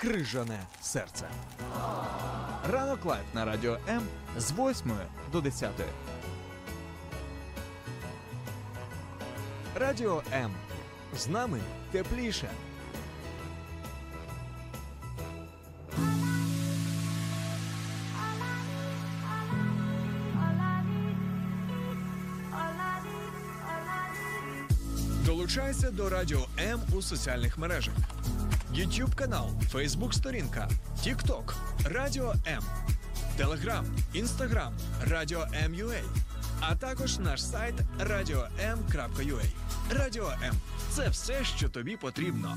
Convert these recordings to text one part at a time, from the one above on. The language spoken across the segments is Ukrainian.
крижане серце. Ранок live на радіо М з 8 до 10. Радіо М. З нами тепліше. Долучайся до Радіо М у соціальних мережах. YouTube канал, Facebook сторінка, TikTok, Радіо М, Telegram, Instagram, Радіо М.Ю.А. а також наш сайт radio.m.ua. Радіо М це все, що тобі потрібно.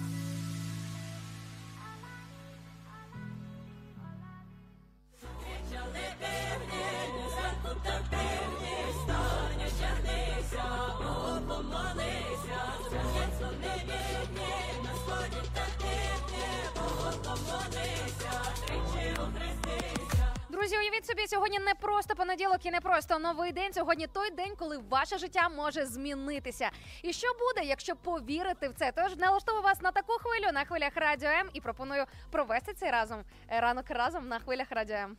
Просто новий день. Сьогодні той день, коли ваше життя може змінитися. І що буде, якщо повірити в це? Тож налаштовую вас на таку хвилю на хвилях радіо М і пропоную провести цей разом е, ранок разом на хвилях радіо М.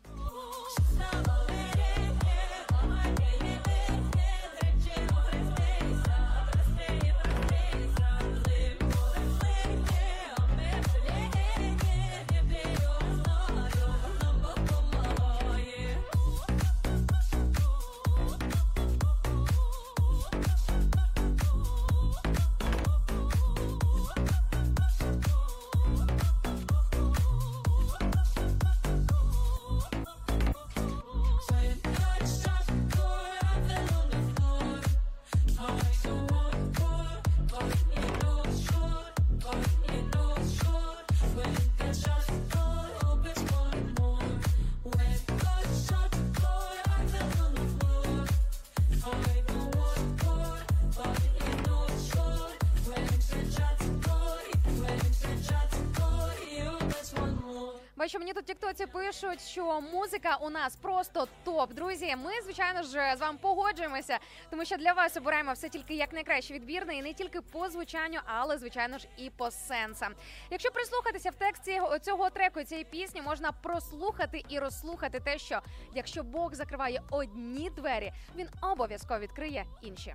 Бачу, мені тут тіктоці пишуть, що музика у нас просто топ. Друзі, ми звичайно ж з вами погоджуємося, тому що для вас обираємо все тільки як найкраще відбірне, і не тільки по звучанню, але звичайно ж і по сенсам. Якщо прислухатися в тексті цього треку цієї пісні, можна прослухати і розслухати те, що якщо Бог закриває одні двері, він обов'язково відкриє інші.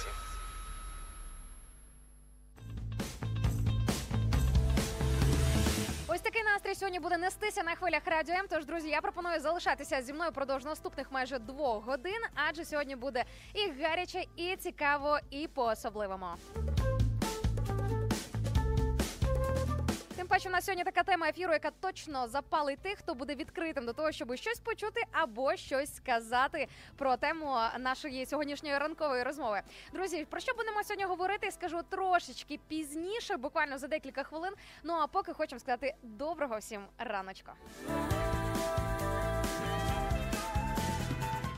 Буде нестися на хвилях радіо М. Тож, друзі, я пропоную залишатися зі мною продовж наступних майже двох годин, адже сьогодні буде і гаряче, і цікаво, і по-особливому. Тим паче, у нас сьогодні така тема ефіру, яка точно запалить тих, хто буде відкритим до того, щоб щось почути або щось сказати про тему нашої сьогоднішньої ранкової розмови. Друзі, про що будемо сьогодні говорити? Скажу трошечки пізніше, буквально за декілька хвилин. Ну а поки хочемо сказати доброго всім раночка.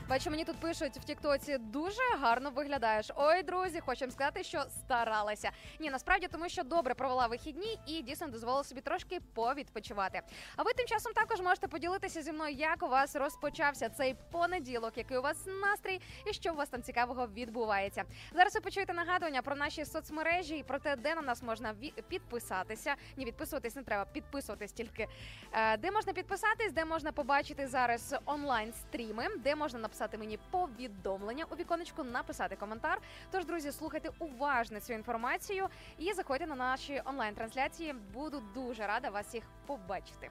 Бачу, мені тут пишуть в Тіктоці дуже гарно виглядаєш. Ой, друзі, хочемо сказати, що старалася. Ні, насправді тому, що добре провела вихідні і дійсно дозволила собі трошки повідпочивати. А ви тим часом також можете поділитися зі мною, як у вас розпочався цей понеділок, який у вас настрій і що у вас там цікавого відбувається. Зараз ви почуєте нагадування про наші соцмережі і про те, де на нас можна підписатися. Ні, підписуватись не треба, підписуватись тільки. Е, Де можна підписатись, де можна побачити зараз онлайн стріми, де можна написати мені повідомлення у віконечку, написати коментар. Тож, друзі, слухайте уважно цю інформацію і заходьте на наші онлайн трансляції. Буду дуже рада вас всіх побачити.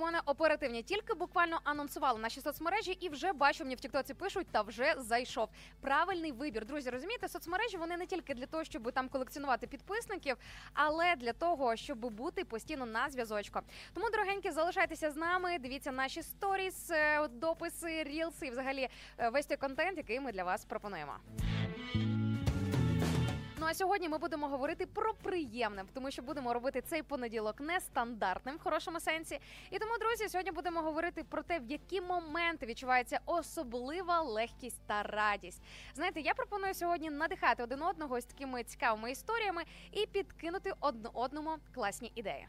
Мене оперативні. Тільки буквально анонсували наші соцмережі, і вже бачу, мені в Тіктоці пишуть, та вже зайшов. Правильний вибір. Друзі, розумієте, соцмережі вони не тільки для того, щоб там колекціонувати підписників, але для того, щоб бути постійно на зв'язочку. Тому, дорогенькі, залишайтеся з нами. Дивіться наші сторіс, е, дописи, рілси і взагалі е, весь той контент, який ми для вас пропонуємо. Ну а сьогодні ми будемо говорити про приємне, тому що будемо робити цей понеділок нестандартним в хорошому сенсі. І тому, друзі, сьогодні будемо говорити про те, в які моменти відчувається особлива легкість та радість. Знаєте, я пропоную сьогодні надихати один одного з такими цікавими історіями і підкинути одне одному класні ідеї.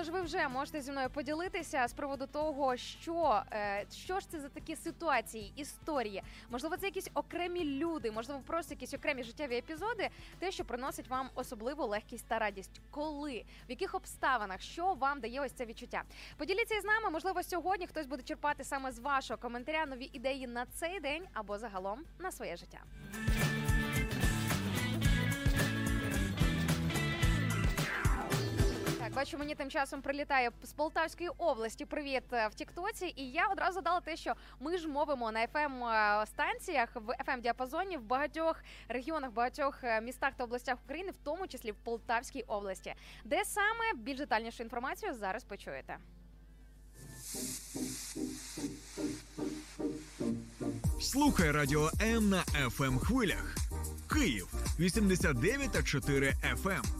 Тож ви вже можете зі мною поділитися з приводу того, що, е, що ж це за такі ситуації, історії. Можливо, це якісь окремі люди, можливо, просто якісь окремі життєві епізоди, те, що приносить вам особливу легкість та радість. Коли, в яких обставинах, що вам дає ось це відчуття? Поділіться із нами. Можливо, сьогодні хтось буде черпати саме з вашого коментаря нові ідеї на цей день або загалом на своє життя. Так, бачу, мені тим часом прилітає з Полтавської області. Привіт е, в Тіктоці. І я одразу дала те, що ми ж мовимо на fm станціях в fm діапазоні в багатьох регіонах, багатьох е, містах та областях України, в тому числі в Полтавській області. Де саме більш детальнішу інформацію зараз почуєте. Слухай Радіо М на fm хвилях. Київ 89 та 4 FM.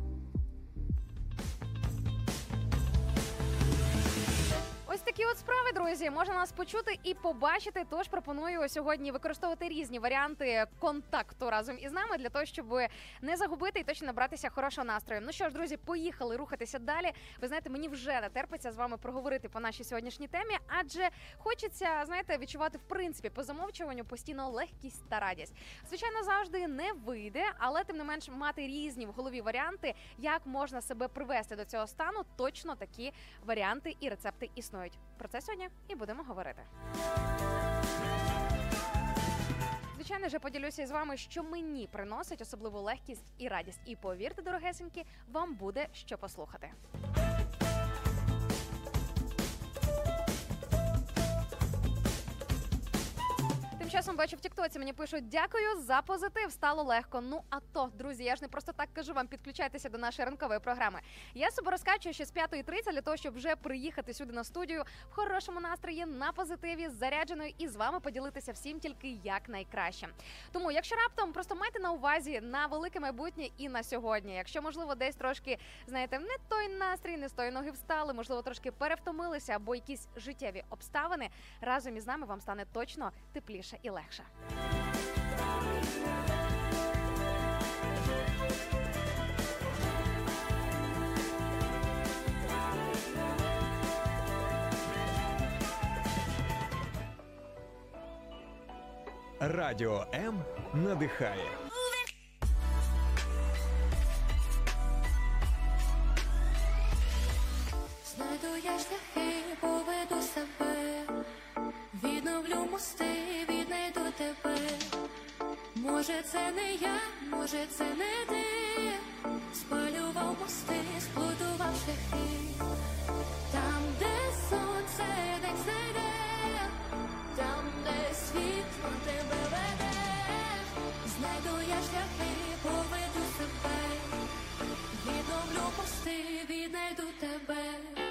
Такі от справи, друзі. Можна нас почути і побачити. Тож пропоную сьогодні використовувати різні варіанти контакту разом із нами для того, щоб не загубити і точно набратися хорошого настрою. Ну що ж, друзі, поїхали рухатися далі. Ви знаєте, мені вже не терпиться з вами проговорити по нашій сьогоднішній темі, адже хочеться, знаєте, відчувати в принципі по замовчуванню постійно легкість та радість. Звичайно, завжди не вийде, але тим не менш мати різні в голові варіанти, як можна себе привести до цього стану. Точно такі варіанти і рецепти існують. Про це сьогодні і будемо говорити. Звичайно же поділюся з вами, що мені приносить особливу легкість і радість. І повірте, дорогесенькі, вам буде що послухати. Часом бачу в Тіктоці, мені пишуть дякую за позитив. Стало легко. Ну а то, друзі, я ж не просто так кажу вам, підключайтеся до нашої ранкової програми. Я себе розкачую ще з 5.30 для того, щоб вже приїхати сюди на студію в хорошому настрої, на позитиві, зарядженою і з вами поділитися всім тільки як найкраще. Тому, якщо раптом просто майте на увазі на велике майбутнє і на сьогодні, якщо можливо десь трошки знаєте, не той настрій, не з тої ноги встали, можливо, трошки перевтомилися або якісь життєві обставини, разом із нами вам стане точно тепліше і легше. Радіо М надихає. Знайду я шляхи, поведу себе, відновлю мости, тебе. Може, це не я, може, це не ти. Спалював мости, сплутував шляхи. Там, де сонце день знайде, там, де світло тебе веде. Знайду я шляхи, поведу себе. Відновлю мости, віднайду тебе.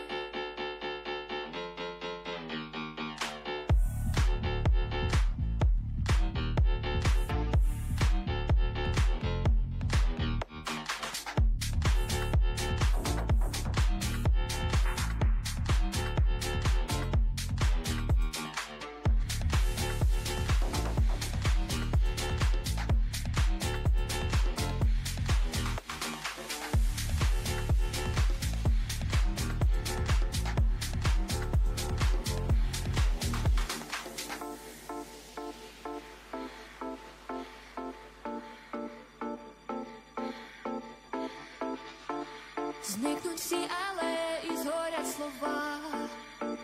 Зникнуть всі, але і згорять слова.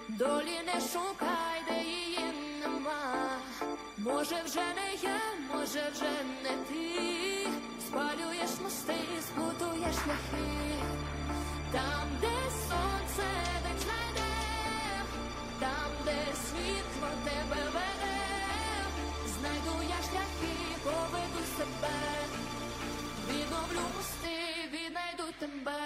Долі не шукай, де її нема. Може, вже не я, може, вже не ти. Спалюєш мости, сплутуєш шляхи. Там, де сонце день знайде, там, де світло тебе веде. Знайду я шляхи, поведу себе. Відновлю мости, віднайду тебе.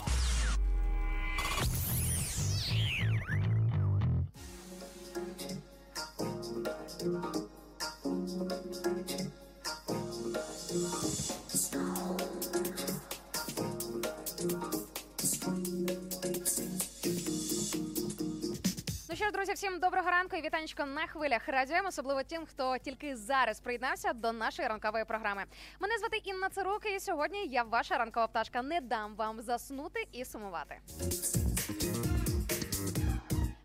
ранку на хвилях радіо особливо тим, хто тільки зараз приєднався до нашої ранкової програми. Мене звати Інна Цирук, і сьогодні я ваша ранкова пташка. Не дам вам заснути і сумувати.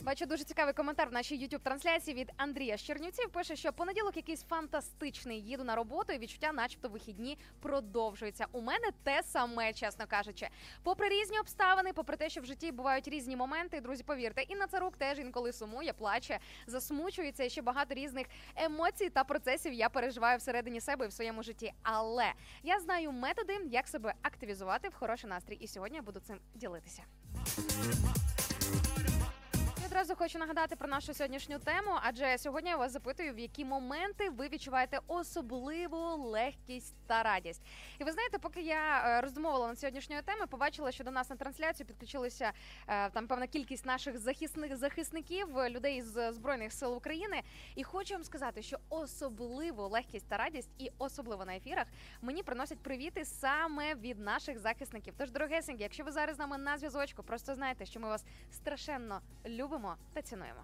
Бачу дуже цікавий коментар в нашій youtube трансляції від Андрія з Чернівців. Пише, що понеділок якийсь фантастичний. Їду на роботу і відчуття, начебто, вихідні продовжуються. У мене те саме, чесно кажучи. Попри різні обставини, попри те, що в житті бувають різні моменти, друзі, повірте, і на царук теж інколи сумує, плаче, засмучується і ще багато різних емоцій та процесів я переживаю всередині себе і в своєму житті. Але я знаю методи, як себе активізувати в хороший настрій. І сьогодні я буду цим ділитися. Одразу хочу нагадати про нашу сьогоднішню тему, адже сьогодні я вас запитую, в які моменти ви відчуваєте особливу легкість та радість. І ви знаєте, поки я е, роздумовувала над сьогоднішньою темою, побачила, що до нас на трансляцію підключилися е, там певна кількість наших захисних захисників, людей з збройних сил України. І хочу вам сказати, що особливу легкість та радість, і особливо на ефірах, мені приносять привіти саме від наших захисників. Тож, дорогесенькі, якщо ви зараз з нами на зв'язочку, просто знайте, що ми вас страшенно любимо та цінуємо.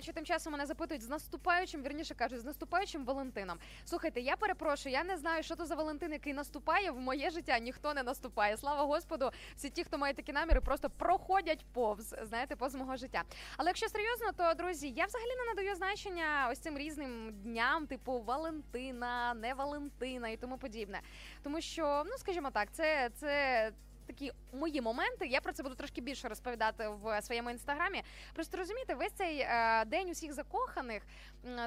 Бачу, тим часом мене запитують з наступаючим, вірніше кажуть, з наступаючим Валентином. Слухайте, я перепрошую, я не знаю, що то за Валентин, який наступає в моє життя. Ніхто не наступає. Слава Господу, всі ті, хто має такі наміри, просто проходять повз, знаєте, повз мого життя. Але якщо серйозно, то друзі, я взагалі не надаю значення ось цим різним дням, типу Валентина, не Валентина і тому подібне. Тому що, ну скажімо так, це, це такі мої моменти. Я про це буду трошки більше розповідати в своєму інстаграмі. Просто розумієте, весь цей е, день усіх закоханих.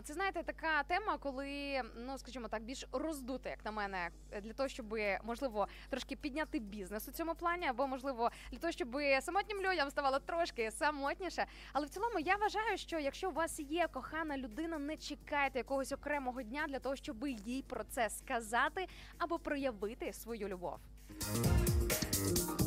Це знаєте, така тема, коли ну скажімо так, більш роздута, як на мене, для того, щоб можливо трошки підняти бізнес у цьому плані, або можливо для того, щоб самотнім людям ставало трошки самотніше. Але в цілому я вважаю, що якщо у вас є кохана людина, не чекайте якогось окремого дня для того, щоб їй про це сказати або проявити свою любов. Thank you.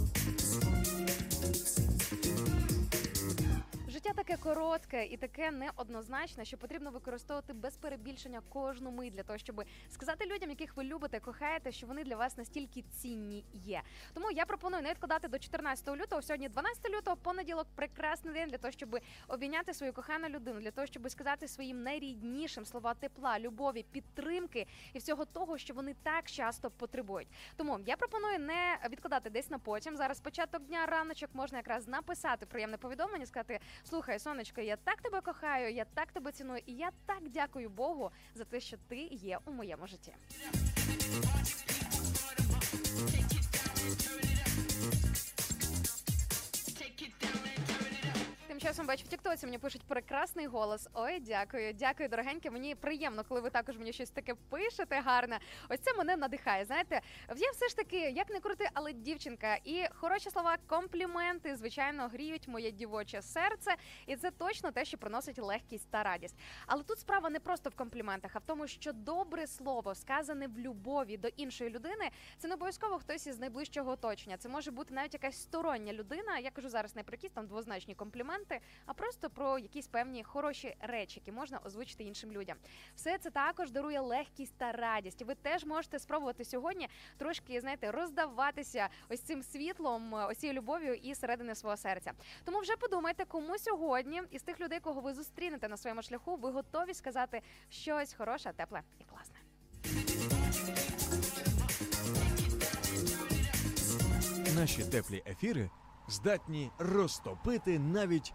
Життя таке коротке і таке неоднозначне, що потрібно використовувати без перебільшення кожну мить для того, щоб сказати людям, яких ви любите, кохаєте, що вони для вас настільки цінні є. Тому я пропоную не відкладати до 14 лютого. Сьогодні 12 лютого, понеділок, прекрасний день для того, щоб обійняти свою кохану людину, для того, щоб сказати своїм найріднішим слова тепла, любові, підтримки і всього того, що вони так часто потребують. Тому я пропоную не відкладати десь на потім. Зараз початок дня раночок можна якраз написати приємне повідомлення, сказати: слухай, сонечко, я так тебе кохаю, я так тебе ціную, і я так дякую Богу за те, що ти є у моєму житті. Часом бачу в Тіктоці мені пишуть прекрасний голос. Ой, дякую, дякую, дорогеньке. Мені приємно, коли ви також мені щось таке пишете гарне. Ось це мене надихає. Знаєте, я все ж таки, як не крути, але дівчинка. І хороші слова, компліменти, звичайно, гріють моє дівоче серце, і це точно те, що приносить легкість та радість. Але тут справа не просто в компліментах, а в тому, що добре слово сказане в любові до іншої людини, це не обов'язково хтось із найближчого оточення. Це може бути навіть якась стороння людина. Я кажу зараз не про якісь там двозначні компліменти, а просто про якісь певні хороші речі, які можна озвучити іншим людям. Все це також дарує легкість та радість. Ви теж можете спробувати сьогодні трошки знаєте, роздаватися ось цим світлом, ось цією любов'ю і середини свого серця. Тому вже подумайте, кому сьогодні із тих людей, кого ви зустрінете на своєму шляху, ви готові сказати щось хороше, тепле і класне. Наші теплі ефіри здатні розтопити навіть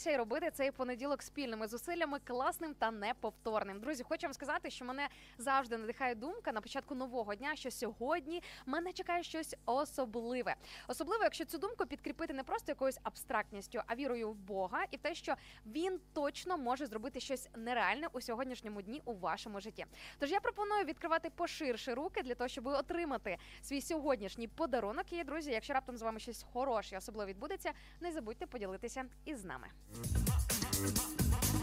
Прокидатися і робити цей понеділок спільними зусиллями класним та неповторним. Друзі, хочу вам сказати, що мене завжди надихає думка на початку нового дня, що сьогодні мене чекає щось особливе. Особливо, якщо цю думку підкріпити не просто якоюсь абстрактністю, а вірою в Бога і в те, що він точно може зробити щось нереальне у сьогоднішньому дні у вашому житті. Тож я пропоную відкривати поширше руки для того, щоб отримати свій сьогоднішній подарунок. І друзі, якщо раптом з вами щось хороше, особливо відбудеться, не забудьте поділитися із нами. Ha ha ha ha!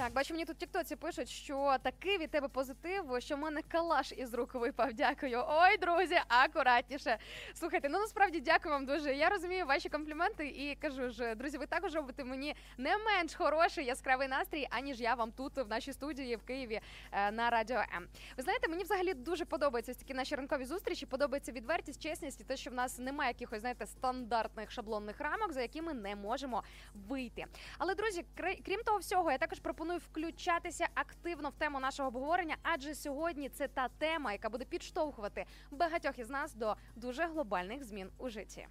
Так, бачу, мені тут в тіктоці пишуть, що такий від тебе позитив, що в мене калаш із рук випав. Дякую. Ой, друзі, акуратніше. Слухайте, ну насправді дякую вам дуже. Я розумію ваші компліменти і кажу ж, друзі, ви також робите мені не менш хороший яскравий настрій, аніж я вам тут в нашій студії в Києві е, на радіо М. Ви знаєте, мені взагалі дуже подобаються такі наші ранкові зустрічі. Подобається відвертість, чесність і те, що в нас немає якихось, знаєте, стандартних шаблонних рамок, за якими не можемо вийти. Але друзі, крім того всього, я також пропоную включатися активно в тему нашого обговорення, адже сьогодні це та тема, яка буде підштовхувати багатьох із нас до дуже глобальних змін у житті.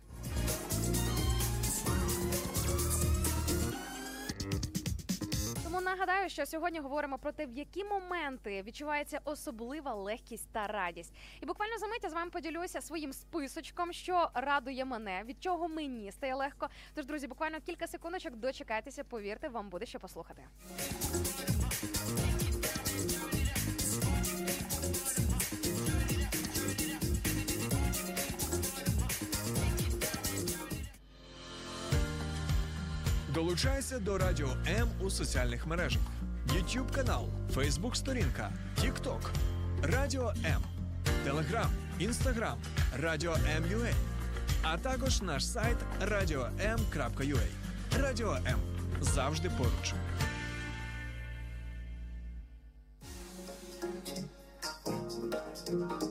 Нагадаю, що сьогодні говоримо про те, в які моменти відчувається особлива легкість та радість. І буквально за мить я з вами поділюся своїм списочком, що радує мене, від чого мені стає легко. Тож, друзі, буквально кілька секундочок дочекайтеся, повірте, вам буде що послухати. Долучайся до Радіо М у соціальних мережах: YouTube канал, Facebook сторінка, TikTok, Радіо М, Телеграм, Інстаграм, Радіо М.Ua, а також наш сайт radio.m.ua. Радіо М. Завжди поруч. От ви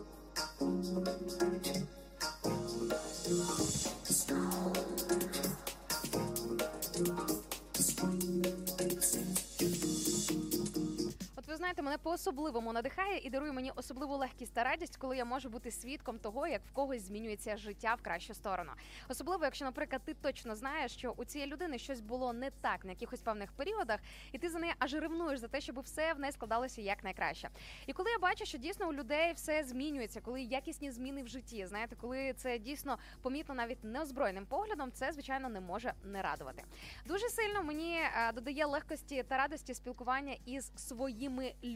знаєте, мене по-особливому надихає і дарує мені особливу легкість та радість, коли я можу бути свідком того, як в когось змінюється життя в кращу сторону. Особливо, якщо, наприклад, ти точно знаєш, що у цієї людини щось було не так на якихось певних періодах, і ти за неї аж ревнуєш за те, щоб все в неї складалося як найкраще. І коли я бачу, що дійсно у людей все змінюється, коли якісні зміни в житті, знаєте, коли це дійсно помітно навіть неозброєним поглядом, це звичайно не може не радувати. Дуже сильно мені е, додає легкості та радості спілкування із своїми людьми.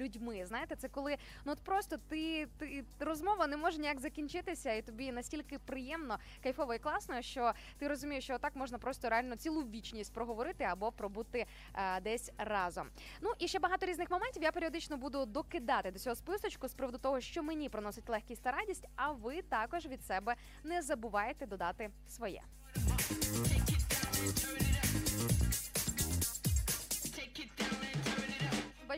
Знаєте, це коли ну от просто ти, ти розмова не може ніяк закінчитися, і тобі настільки приємно, кайфово і класно, що ти розумієш, що отак можна просто реально цілу вічність проговорити або пробути е, десь разом. Ну і ще багато різних моментів. Я періодично буду докидати до цього списочку з приводу того, що мені приносить легкість та радість. А ви також від себе не забувайте додати своє.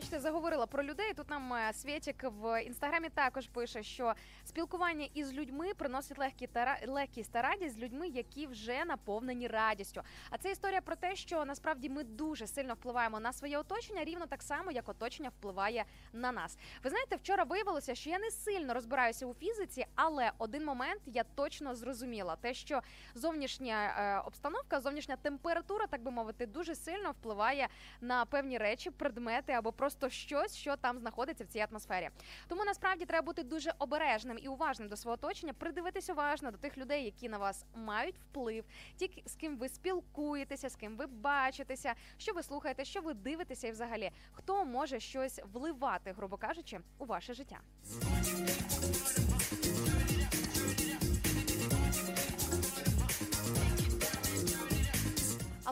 Бачите, заговорила про людей. Тут нам е, Свєтік в інстаграмі також пише, що спілкування із людьми приносить легкі та легкість та радість з людьми, які вже наповнені радістю. А це історія про те, що насправді ми дуже сильно впливаємо на своє оточення, рівно так само, як оточення впливає на нас. Ви знаєте, вчора виявилося, що я не сильно розбираюся у фізиці, але один момент я точно зрозуміла: те, що зовнішня е, обстановка, зовнішня температура, так би мовити, дуже сильно впливає на певні речі, предмети або просто щось, що там знаходиться в цій атмосфері. Тому насправді треба бути дуже обережним і уважним до свого оточення, придивитись уважно до тих людей, які на вас мають вплив, ті, з ким ви спілкуєтеся, з ким ви бачитеся, що ви слухаєте, що ви дивитеся, і взагалі хто може щось вливати, грубо кажучи, у ваше життя.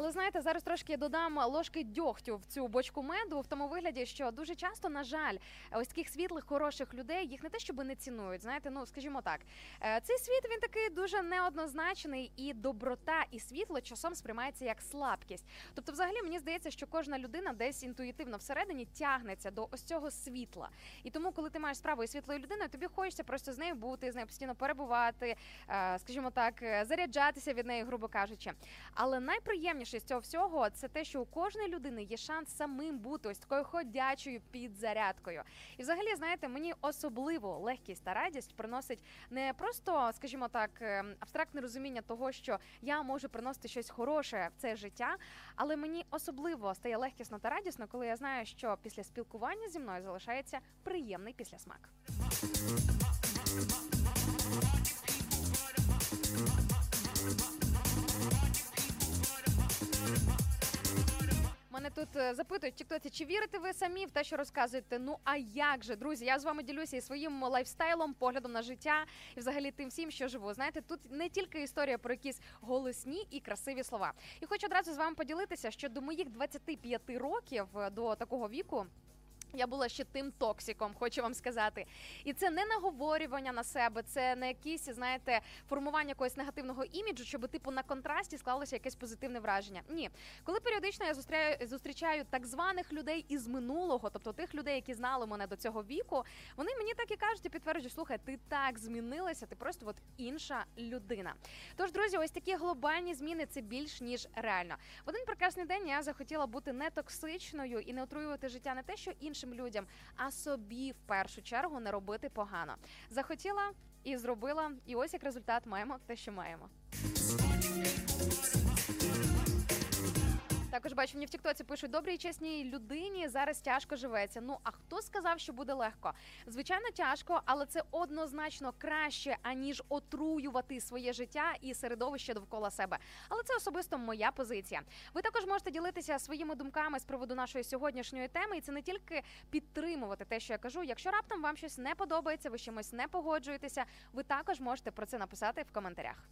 Але знаєте, зараз трошки додам ложки дьогтю в цю бочку меду в тому вигляді, що дуже часто, на жаль, ось таких світлих, хороших людей їх не те, щоб не цінують. Знаєте, ну скажімо так, е, цей світ він такий дуже неоднозначний, і доброта і світло часом сприймається як слабкість. Тобто, взагалі, мені здається, що кожна людина десь інтуїтивно всередині тягнеться до ось цього світла. І тому, коли ти маєш справу із світлою людиною, тобі хочеться просто з нею бути, з нею постійно перебувати, е, скажімо так, е, заряджатися від неї, грубо кажучи. Але найприємніше з цього всього це те, що у кожної людини є шанс самим бути ось такою ходячою підзарядкою. І взагалі, знаєте, мені особливо легкість та радість приносить не просто, скажімо так, е, абстрактне розуміння того, що я можу приносити щось хороше в це життя, але мені особливо стає легкісно та радісно, коли я знаю, що після спілкування зі мною залишається приємний післясмак. Мене тут е, запитують в Тіктоці, чи вірите ви самі в те, що розказуєте? Ну а як же, друзі? Я з вами ділюся і своїм лайфстайлом, поглядом на життя і взагалі тим всім, що живу. Знаєте, тут не тільки історія про якісь голосні і красиві слова. І хочу одразу з вами поділитися, що до моїх 25 років е, до такого віку. Я була ще тим токсиком, хочу вам сказати. І це не наговорювання на себе, це не якісь, знаєте, формування якогось негативного іміджу, щоб типу на контрасті склалося якесь позитивне враження. Ні, коли періодично я зустрічаю, зустрічаю так званих людей із минулого, тобто тих людей, які знали мене до цього віку, вони мені так і кажуть і підтверджують, слухай, ти так змінилася, ти просто от інша людина. Тож, друзі, ось такі глобальні зміни це більш ніж реально. В один прекрасний день я захотіла бути не токсичною і не отруювати життя не те, що іншим людям, а собі в першу чергу не робити погано. Захотіла і зробила, і ось як результат маємо те, що маємо. Також бачу, мені в Тіктоці пишуть добрій чесній людині зараз тяжко живеться. Ну а хто сказав, що буде легко? Звичайно, тяжко, але це однозначно краще аніж отруювати своє життя і середовище довкола себе. Але це особисто моя позиція. Ви також можете ділитися своїми думками з приводу нашої сьогоднішньої теми, і це не тільки підтримувати те, що я кажу. Якщо раптом вам щось не подобається, ви чимось не погоджуєтеся, ви також можете про це написати в коментарях.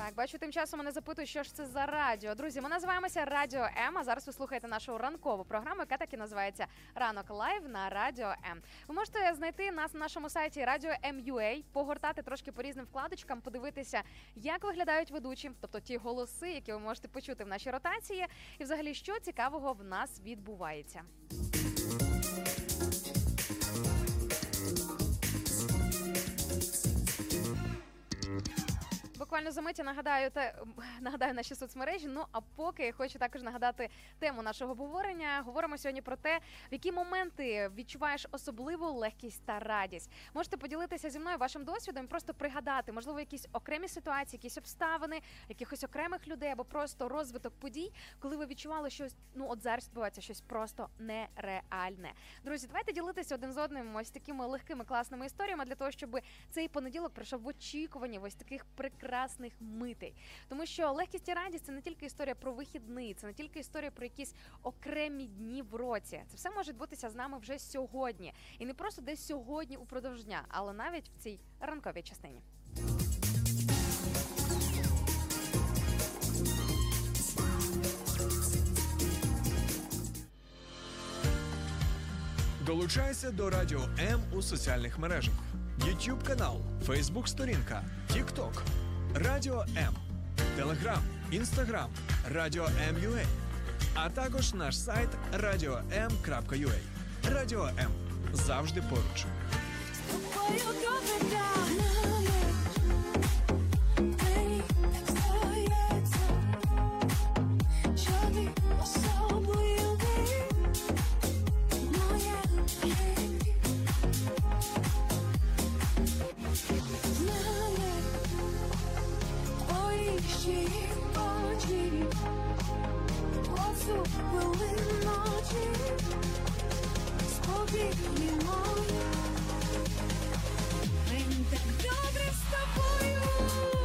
Так, бачу, тим часом мене запитують, що ж це за радіо. Друзі, ми називаємося Радіо М. А зараз ви слухаєте нашу ранкову програму, яка так і називається Ранок Live на Радіо М. Ви можете знайти нас на нашому сайті Радіо М.ua, погортати трошки по різним вкладочкам, подивитися, як виглядають ведучі, тобто ті голоси, які ви можете почути в нашій ротації, і взагалі що цікавого в нас відбувається. Буквально за миті нагадаю те нагадаю наші соцмережі. Ну а поки хочу також нагадати тему нашого обговорення. Говоримо сьогодні про те, в які моменти відчуваєш особливу легкість та радість. Можете поділитися зі мною вашим досвідом, просто пригадати, можливо, якісь окремі ситуації, якісь обставини, якихось окремих людей або просто розвиток подій, коли ви відчували щось. Ну от зараз відбувається щось просто нереальне. Друзі, давайте ділитися один з одним ось такими легкими класними історіями для того, щоб цей понеділок пройшов в очікуванні ось таких прекрасних митей. Тому що легкість і радість це не тільки історія про вихідний, це не тільки історія про якісь окремі дні в році. Це все може відбутися з нами вже сьогодні, і не просто десь сьогодні упродовж дня, але навіть в цій ранковій частині. Долучайся до Радіо М у соціальних мережах: YouTube канал, Facebook сторінка, TikTok, Радіо М, Телеграм, Інстаграм, Радіо М.Ю.А. а також наш сайт radio.m.ua. Радіо М завжди поруч. Добре твої щирі очі Оцупили ночі Спокійні мої Мені так добре з тобою.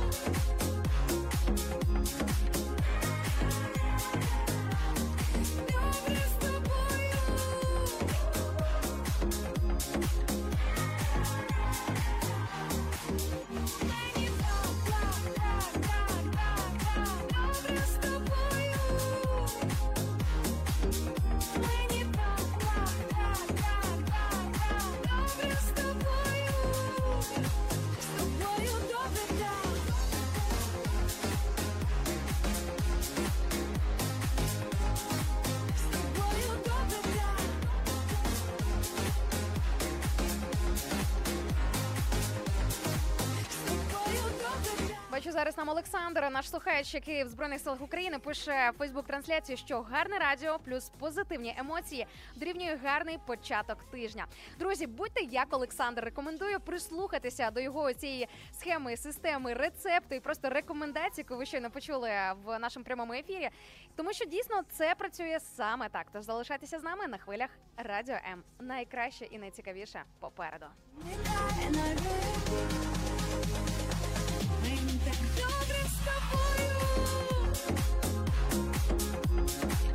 Зараз нам Олександр, наш слухач, який в збройних силах України пише в Фейсбук трансляцію, що гарне радіо плюс позитивні емоції дорівнює гарний початок тижня. Друзі, будьте як Олександр. Рекомендую прислухатися до його цієї схеми, системи, рецепту і просто рекомендацій, яку ви щойно почули в нашому прямому ефірі. Тому що дійсно це працює саме так. Тож залишайтеся з нами на хвилях Радіо М. Найкраще і найцікавіше попереду. for you.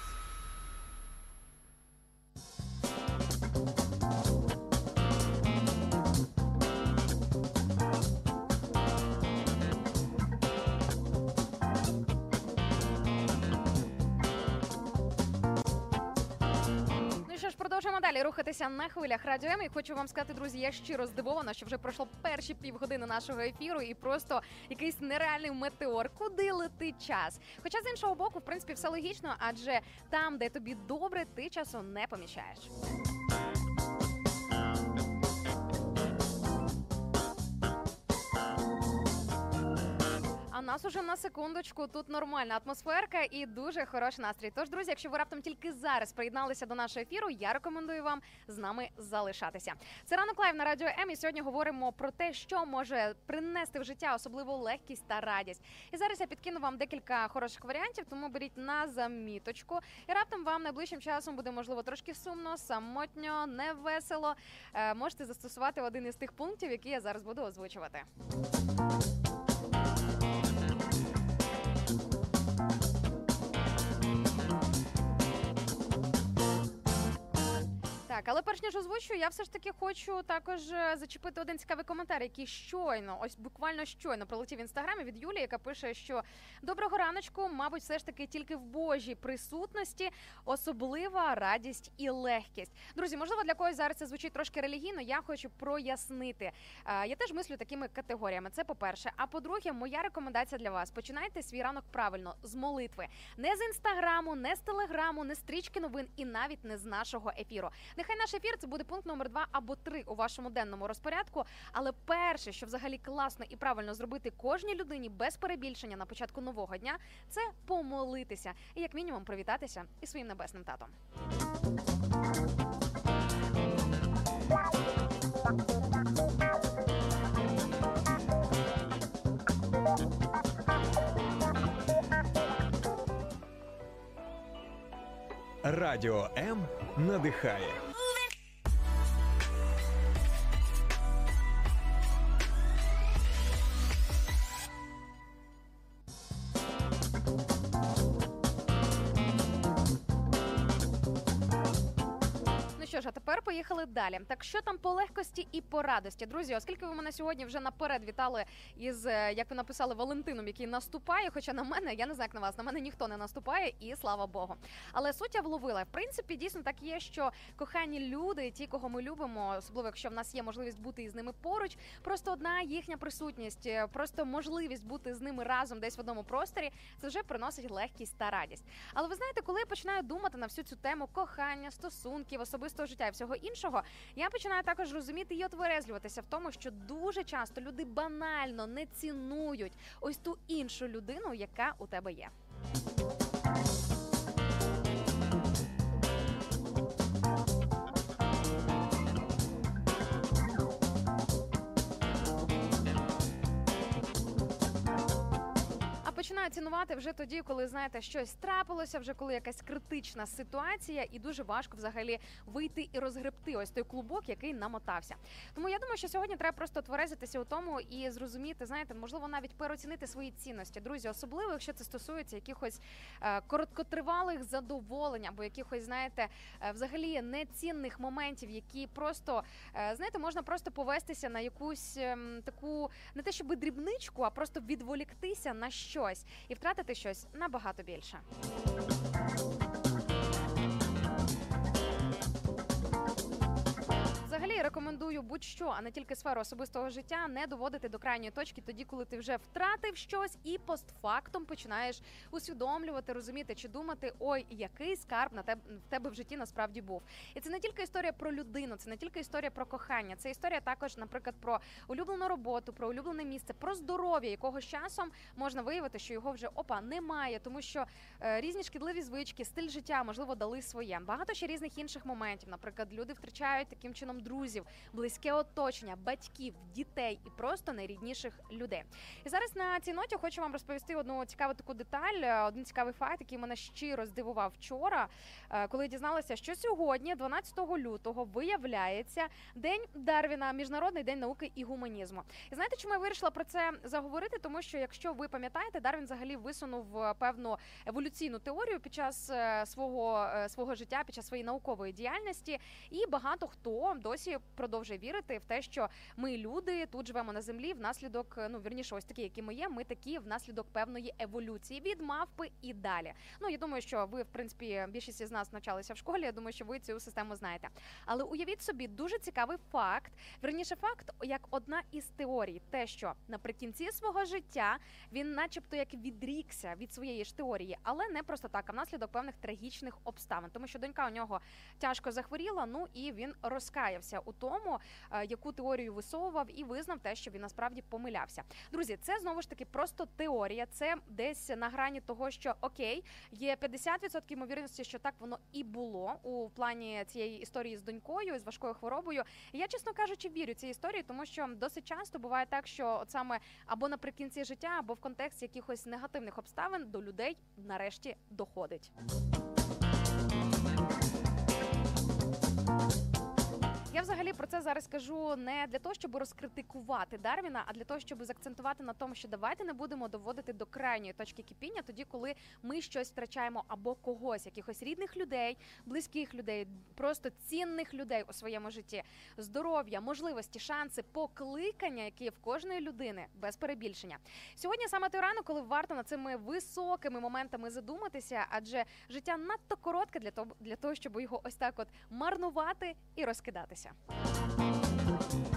Далі рухатися на хвилях радіо М. І хочу вам сказати, друзі, я щиро здивована, що вже пройшло перші півгодини нашого ефіру, і просто якийсь нереальний метеор. Куди летить час? Хоча з іншого боку, в принципі, все логічно, адже там, де тобі добре, ти часу не помічаєш. Нас уже на секундочку тут нормальна атмосферка і дуже хороший настрій. Тож, друзі, якщо ви раптом тільки зараз приєдналися до нашого ефіру, я рекомендую вам з нами залишатися. Це ранок live на радіо М. І сьогодні говоримо про те, що може принести в життя особливу легкість та радість. І зараз я підкину вам декілька хороших варіантів, тому беріть на заміточку. І раптом вам найближчим часом буде можливо трошки сумно, самотньо, невесело. Е, можете застосувати один із тих пунктів, які я зараз буду озвучувати. Так, але перш ніж озвучу, я все ж таки хочу також е, зачепити один цікавий коментар, який щойно, ось буквально щойно пролетів в інстаграмі від Юлії, яка пише, що доброго раночку, мабуть, все ж таки тільки в Божій присутності особлива радість і легкість. Друзі, можливо, для когось зараз це звучить трошки релігійно. Я хочу прояснити. Е, Я теж мислю такими категоріями. Це по-перше. А по-друге, моя рекомендація для вас: починайте свій ранок правильно з молитви, не з інстаграму, не з телеграму, не з стрічки новин і навіть не з нашого ефіру. Нехай наш ефір це буде пункт номер два або три у вашому денному розпорядку. Але перше, що взагалі класно і правильно зробити кожній людині без перебільшення на початку нового дня, це помолитися і як мінімум привітатися із своїм небесним татом. Радіо М надихає. Тепер поїхали далі. Так що там по легкості і по радості, друзі? Оскільки ви мене сьогодні вже наперед вітали із е, як ви написали Валентином, який наступає. Хоча на мене я не знаю, як на вас, на мене ніхто не наступає, і слава Богу. Але суть я вловила. В принципі, дійсно так є, що кохані люди, ті, кого ми любимо, особливо якщо в нас є можливість бути із ними поруч, просто одна їхня присутність, е, просто можливість бути з ними разом десь в одному просторі, це вже приносить легкість та радість. Але ви знаєте, коли я починаю думати на всю цю тему кохання, стосунків, особистого життя всього іншого, я починаю також розуміти і отверезлюватися в тому, що дуже часто люди банально не цінують ось ту іншу людину, яка у тебе є. Починаю цінувати вже тоді, коли знаєте, щось трапилося, вже коли якась критична ситуація, і дуже важко взагалі вийти і розгребти ось той клубок, який намотався. Тому я думаю, що сьогодні треба просто тверезитися у тому і зрозуміти, знаєте, можливо, навіть переоцінити свої цінності, друзі, особливо якщо це стосується якихось е, короткотривалих задоволень або якихось, знаєте, е, взагалі нецінних моментів, які просто е, знаєте, можна просто повестися на якусь ем, таку не те, щоб дрібничку, а просто відволіктися на щось і втратити щось набагато більше. Рекомендую будь-що, а не тільки сферу особистого життя, не доводити до крайньої точки тоді, коли ти вже втратив щось, і постфактум починаєш усвідомлювати, розуміти чи думати, ой, який скарб на тебе в тебе в житті насправді був. І це не тільки історія про людину, це не тільки історія про кохання, це історія також, наприклад, про улюблену роботу, про улюблене місце, про здоров'я, якого з часом можна виявити, що його вже опа немає, тому що е, різні шкідливі звички, стиль життя можливо дали своє. Багато ще різних інших моментів. Наприклад, люди втрачають таким чином друзів. Друзів, близьке оточення, батьків, дітей і просто найрідніших людей. І зараз на цій ноті хочу вам розповісти одну цікаву таку деталь, е, один цікавий факт, який мене щиро здивував вчора, е, коли дізналася, що сьогодні, 12 лютого, виявляється День Дарвіна, міжнародний день науки і гуманізму. І знаєте, чому я вирішила про це заговорити? Тому що, якщо ви пам'ятаєте, Дарвін взагалі висунув е, певну еволюційну теорію під час свого свого життя, під час своєї наукової діяльності, і багато хто досі продовжує вірити в те, що ми люди тут живемо на землі внаслідок, е, ну вірніше, ось такі, які ми є. Ми такі внаслідок певної еволюції від мавпи і далі. Ну я думаю, що ви, в принципі, більшість з нас навчалися в школі. Я думаю, що ви цю систему знаєте. Але уявіть собі дуже цікавий факт. Верніше, факт, як одна із теорій, те, що наприкінці свого життя він, начебто, як відрікся від своєї ж теорії, але не просто так, а внаслідок певних трагічних обставин, тому що донька у нього тяжко захворіла. Ну і він розкаявся у тому, е, яку теорію висовував, і визнав те, що він насправді помилявся. Друзі, це знову ж таки просто теорія. Це десь на грані того, що окей, є 50% ймовірності, що так воно і було у плані цієї історії з донькою з важкою хворобою. Я, чесно кажучи, вірю цій історії, тому що досить часто буває так, що от саме або наприкінці життя, або в контексті якихось негативних обставин до людей нарешті доходить. Про це зараз кажу не для того, щоб розкритикувати Дарвіна, а для того, щоб заакцентувати на тому, що давайте не будемо доводити до крайньої точки кипіння, тоді коли ми щось втрачаємо або когось, якихось рідних людей, близьких людей, просто цінних людей у своєму житті, здоров'я, можливості, шанси, покликання, які є в кожної людини, без перебільшення. Сьогодні саме той ранок, коли варто над цими високими моментами задуматися, адже життя надто коротке для того, для того, щоб його ось так от марнувати і розкидатися. Thank you.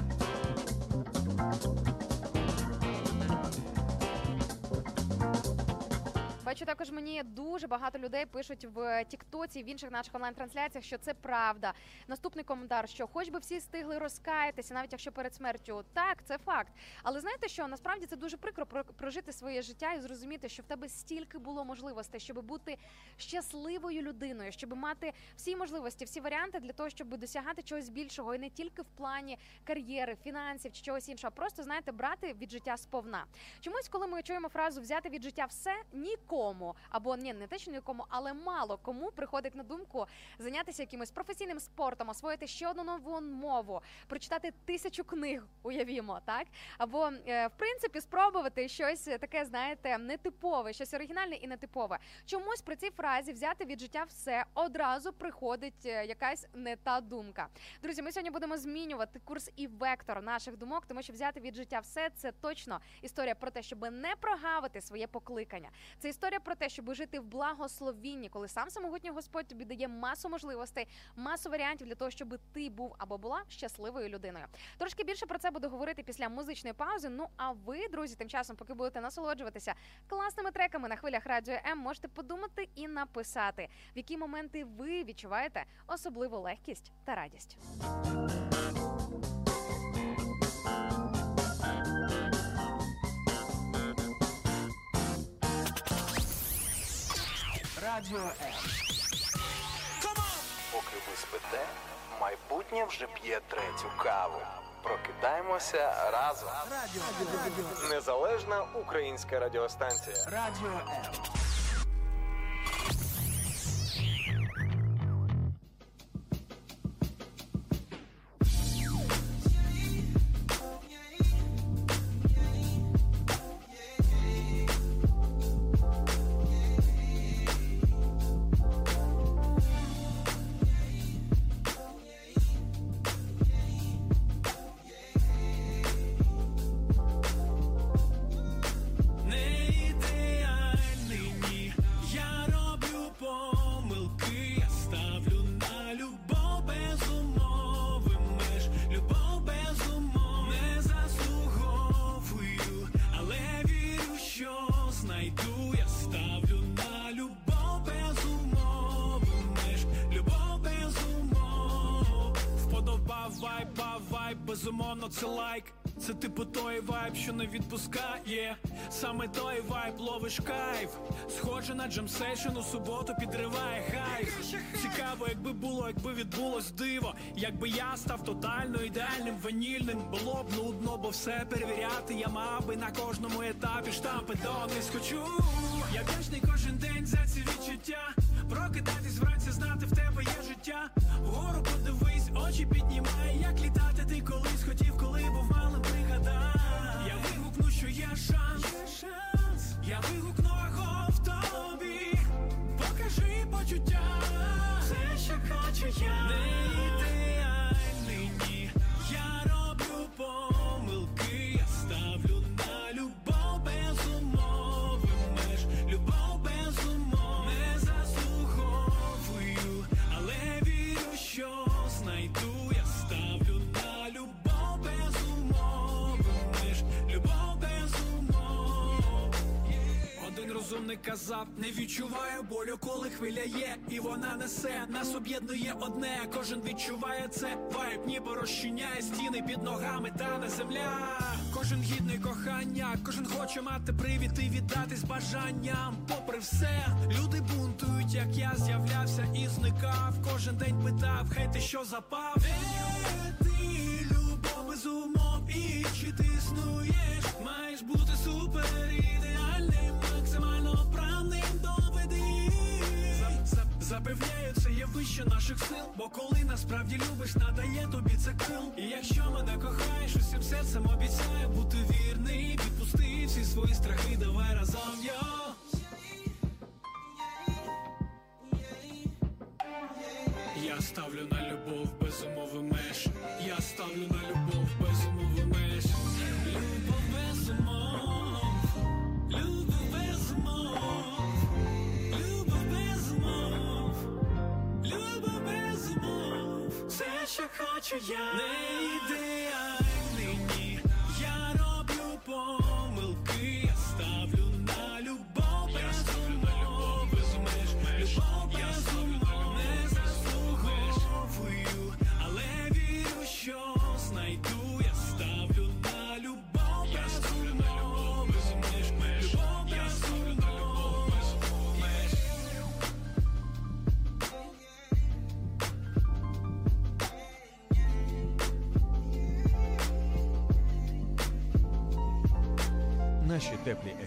Бачу, також мені дуже багато людей пишуть в Тіктоці, в інших наших онлайн-трансляціях, що це правда. Наступний коментар, що хоч би всі встигли розкаятися, навіть якщо перед смертю, так це факт. Але знаєте, що насправді це дуже прикро про- прожити своє життя і зрозуміти, що в тебе стільки було можливостей, щоб бути щасливою людиною, щоб мати всі можливості, всі варіанти для того, щоб досягати чогось більшого, і не тільки в плані кар'єри, фінансів чи чогось іншого, просто знаєте, брати від життя сповна. Чомусь, коли ми чуємо фразу взяти від життя все, нікому або ні, не те, що нікому, але мало кому приходить на думку зайнятися якимось професійним спортом, освоїти ще одну нову мову, прочитати тисячу книг, уявімо, так або е, в принципі спробувати щось таке, знаєте, нетипове, щось оригінальне і нетипове. Чомусь при цій фразі взяти від життя все одразу приходить е, якась не та думка. Друзі, ми сьогодні будемо змінювати курс і вектор наших думок, тому що взяти від життя все це точно історія про те, щоб не прогавити своє покликання. Це історія про те, щоб жити в благословінні, коли сам самогутній Господь тобі дає масу можливостей, масу варіантів для того, щоб ти був або була щасливою людиною. Трошки більше про це буду говорити після музичної паузи. Ну а ви, друзі, тим часом, поки будете насолоджуватися класними треками на хвилях радіо М, можете подумати і написати, в які моменти ви відчуваєте особливу легкість та радість. Радіо М. Поки ви спите, майбутнє вже п'є третю каву. Прокидаємося разом. Радіо, Незалежна українська радіостанція. Радіо М. лайк. Це типу той вайб, що не відпускає. Саме той вайб ловиш кайф. Схоже на джемсейшн у суботу підриває хайф. Цікаво, якби було, якби відбулось диво. Якби я став тотально ідеальним ванільним, було б нудно, бо все перевіряти. Я мав би на кожному етапі штампи донись хочу. Я вдячний кожен день за ці відчуття. Прокидатись вранці, знати в тебе є життя. Вгору подивись, очі піднімай, що хочу Розумник казав, не відчуваю болю, коли хвиля є, і вона несе, нас об'єднує одне, кожен відчуває це, вайб ніби розчиняє стіни під ногами, та не земля. Кожен гідний кохання, кожен хоче мати привід і віддатись бажанням. Попри все, люди бунтують, як я з'являвся і зникав. Кожен день питав, хай ти що запав. Де ти, любов без умов, і чи ти існуєш? Маєш бути супер ідеальним, максимально. За- за- Запевняю, це є вище наших сил, бо коли насправді любиш, надає тобі це крил. І якщо мене кохаєш, усім серцем обіцяю бути вірний, відпусти всі свої страхи, давай разом йо. Я ставлю на любов без хочу я. Не ідеальний,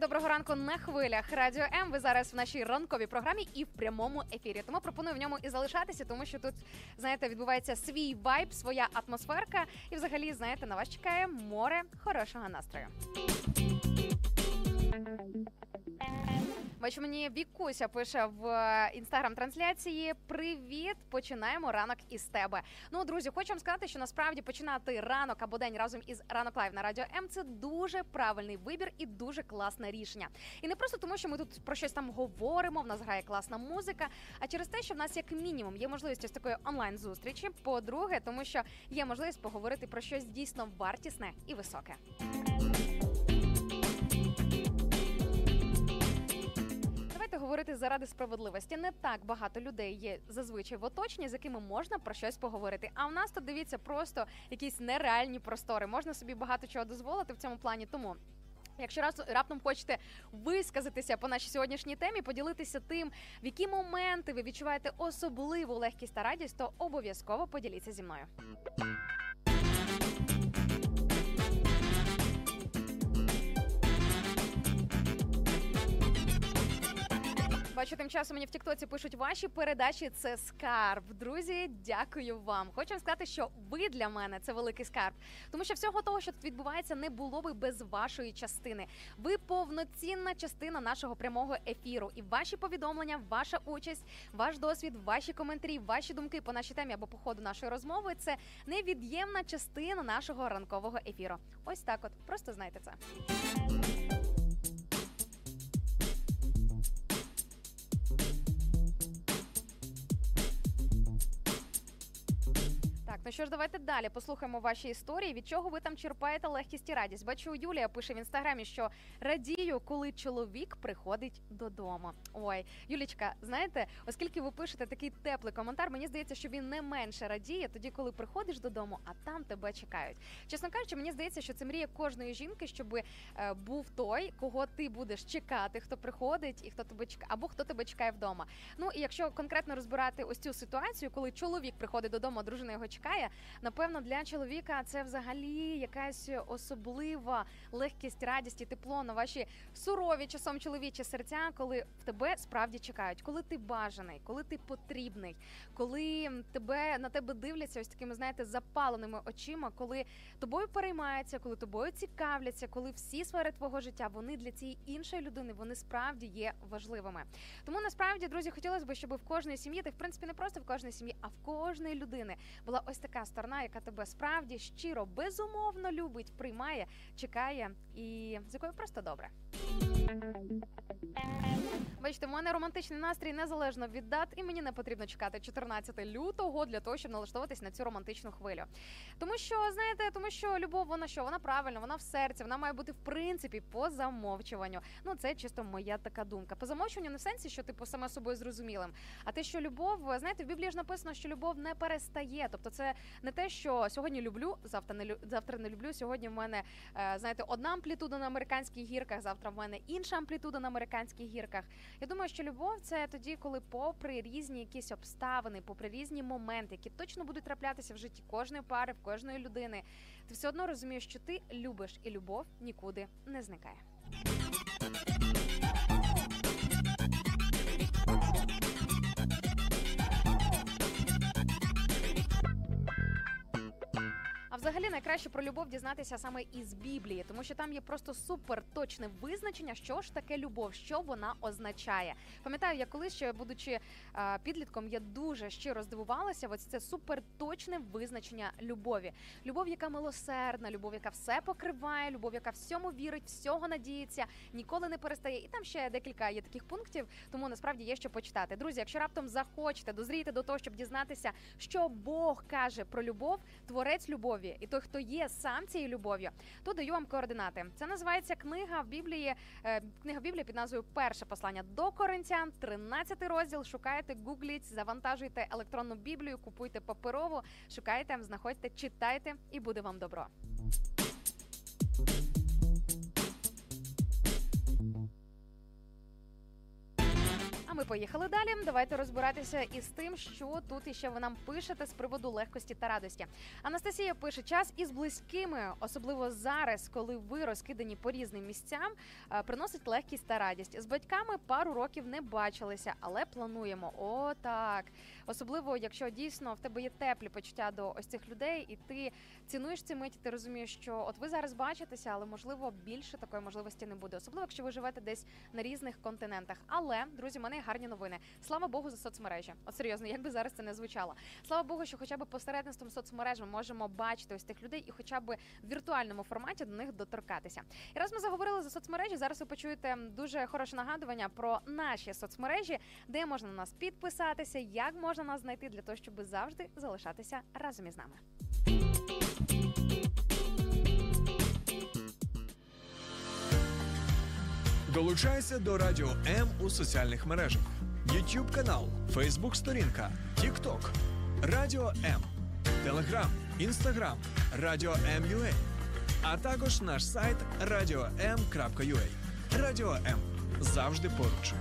Доброго ранку на хвилях Радіо М. Ви зараз в нашій ранковій програмі і в прямому ефірі. Тому пропоную в ньому і залишатися, тому що тут, знаєте, відбувається свій вайб, своя атмосферка. І взагалі, знаєте, на вас чекає море хорошого настрою. Бачу, мені Вікуся пише в інстаграм-трансляції: Привіт, починаємо ранок із тебе. Ну, друзі, хочу вам сказати, що насправді починати ранок або день разом із ранок live на радіо М це дуже правильний вибір і дуже класне рішення. І не просто тому, що ми тут про щось там говоримо, в нас грає класна музика, а через те, що в нас як мінімум є можливість ось такої онлайн зустрічі. По-друге, тому що є можливість поговорити про щось дійсно вартісне і високе. Давайте говорити заради справедливості. Не так багато людей є зазвичай в оточенні, з якими можна про щось поговорити. А в нас тут дивіться просто якісь нереальні простори. Можна собі багато чого дозволити в цьому плані. Тому. Якщо раз раптом хочете висказатися по нашій сьогоднішній темі, поділитися тим, в які моменти ви відчуваєте особливу легкість та радість, то обов'язково поділіться зі мною. Бачу, тим часом мені в Тіктоці пишуть ваші передачі. Це скарб. Друзі, дякую вам. Хочу сказати, що ви для мене це великий скарб, тому що всього того, що тут відбувається, не було би без вашої частини. Ви повноцінна частина нашого прямого ефіру. І ваші повідомлення, ваша участь, ваш досвід, ваші коментарі, ваші думки по нашій темі або по ходу нашої розмови це невід'ємна частина нашого ранкового ефіру. Ось так, от просто знайте це. Ну що ж, давайте далі послухаємо ваші історії. Від чого ви там черпаєте легкість і радість? Бачу, Юлія пише в інстаграмі, що радію, коли чоловік приходить додому. Ой, Юлічка, знаєте, оскільки ви пишете такий теплий коментар, мені здається, що він не менше радіє тоді, коли приходиш додому, а там тебе чекають. Чесно кажучи, мені здається, що це мрія кожної жінки, щоб е, був той, кого ти будеш чекати, хто приходить і хто тебе чекає, або хто тебе чекає вдома. Ну і якщо конкретно розбирати ось цю ситуацію, коли чоловік приходить додому, а дружина його чекає, напевно, для чоловіка це взагалі якась особлива легкість, радість і тепло на ваші сурові часом чоловічі серця, коли в тебе справді чекають, коли ти бажаний, коли ти потрібний, коли тебе на тебе дивляться ось такими, знаєте, запаленими очима, коли тобою переймаються, коли тобою цікавляться, коли всі сфери твого життя вони для цієї іншої людини вони справді є важливими. Тому насправді, друзі, хотілося б, щоб в кожної сім'ї, та в принципі не просто в кожної сім'ї, а в кожної людини була ось така сторона, яка тебе справді щиро, безумовно любить, приймає, чекає і з якою просто добре. Бачите, в мене романтичний настрій незалежно від дат, і мені не потрібно чекати 14 лютого для того, щоб налаштовуватись на цю романтичну хвилю. Тому що, знаєте, тому що любов, вона що? Вона правильна, вона в серці, вона має бути в принципі по замовчуванню. Ну це чисто моя така думка. По замовчуванню не в сенсі, що типу саме собою зрозумілим. А те, що любов, знаєте, в Біблії ж написано, що любов не перестає. Тобто, це не те, що сьогодні люблю, завтра не лю- завтра не люблю. Сьогодні в мене е, знаєте, одна амплітуда на американських гірках, завтра в мене інша амплітуда на американських гірках. Я думаю, що любов це тоді, коли, попри різні якісь обставини, попри різні моменти, які точно будуть траплятися в житті кожної пари, в кожної людини, ти все одно розумієш, що ти любиш, і любов нікуди не зникає. Взагалі найкраще про любов дізнатися саме із Біблії, тому що там є просто супер точне визначення, що ж таке любов, що вона означає. Пам'ятаю, я колись ще будучи е, підлітком, я дуже щиро здивувалася. Ось це супер точне визначення любові. Любов, яка милосердна, любов, яка все покриває, любов, яка всьому вірить, всього надіється, ніколи не перестає. І там ще декілька є таких пунктів, тому насправді є що почитати. Друзі, якщо раптом захочете, дозрієте до того, щоб дізнатися, що Бог каже про любов, творець любові і той, хто є сам цією любов'ю, то даю вам координати. Це називається книга в Біблії. е, Книга Біблії під назвою Перше послання до Коринтян, 13 розділ. Шукаєте, гугліть, завантажуйте електронну біблію, купуйте паперову, шукайте, знаходьте, читайте, і буде вам добро. Ми поїхали далі. Давайте розбиратися із тим, що тут іще ви нам пишете з приводу легкості та радості. Анастасія пише час із близькими, особливо зараз, коли ви розкидані по різним місцям, е, приносить легкість та радість. З батьками пару років не бачилися, але плануємо. О, так. Особливо, якщо дійсно в тебе є теплі почуття до ось цих людей, і ти цінуєш ці миті, ти розумієш, що от ви зараз бачитеся, але можливо більше такої можливості не буде. Особливо, якщо ви живете десь на різних континентах. Але друзі, в мене є гарні новини. Слава Богу, за соцмережі. От серйозно, як би зараз це не звучало. Слава Богу, що хоча б посередництвом соцмереж ми можемо бачити ось тих людей і хоча б в віртуальному форматі до них доторкатися. І раз ми заговорили за соцмережі, зараз ви почуєте дуже хороше нагадування про наші соцмережі, де можна на нас підписатися, як можна нас знайти для того, щоб завжди залишатися разом із нами. Долучайся до Радіо М у соціальних мережах: YouTube канал, Facebook сторінка, TikTok, Радіо М, Telegram, Instagram, Радіо М.UA, а також наш сайт radio.m.ua. Радіо М завжди поруч.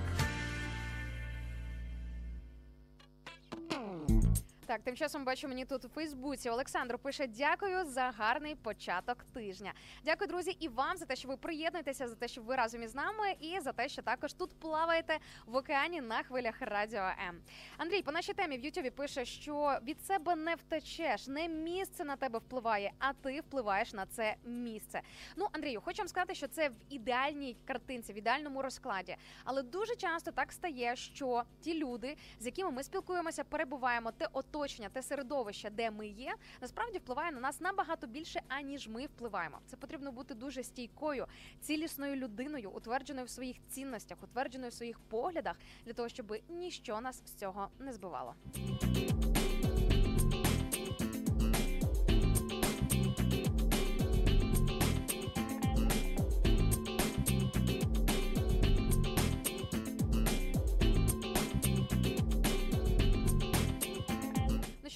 Thank you. Так, тим часом бачу мені тут у Фейсбуці. Олександр пише: дякую за гарний початок тижня. Дякую, друзі, і вам за те, що ви приєднуєтеся, за те, що ви разом із нами, і за те, що також тут плаваєте в океані на хвилях Радіо М. Андрій, по нашій темі в Ютубі пише, що від себе не втечеш, не місце на тебе впливає, а ти впливаєш на це місце. Ну, Андрію, хочу вам сказати, що це в ідеальній картинці, в ідеальному розкладі. Але дуже часто так стає, що ті люди, з якими ми спілкуємося, перебуваємо, те оточення, те середовище, де ми є, насправді впливає на нас набагато більше, аніж ми впливаємо. Це потрібно бути дуже стійкою, цілісною людиною, утвердженою в своїх цінностях, утвердженою в своїх поглядах, для того, щоб ніщо нас з цього не збивало.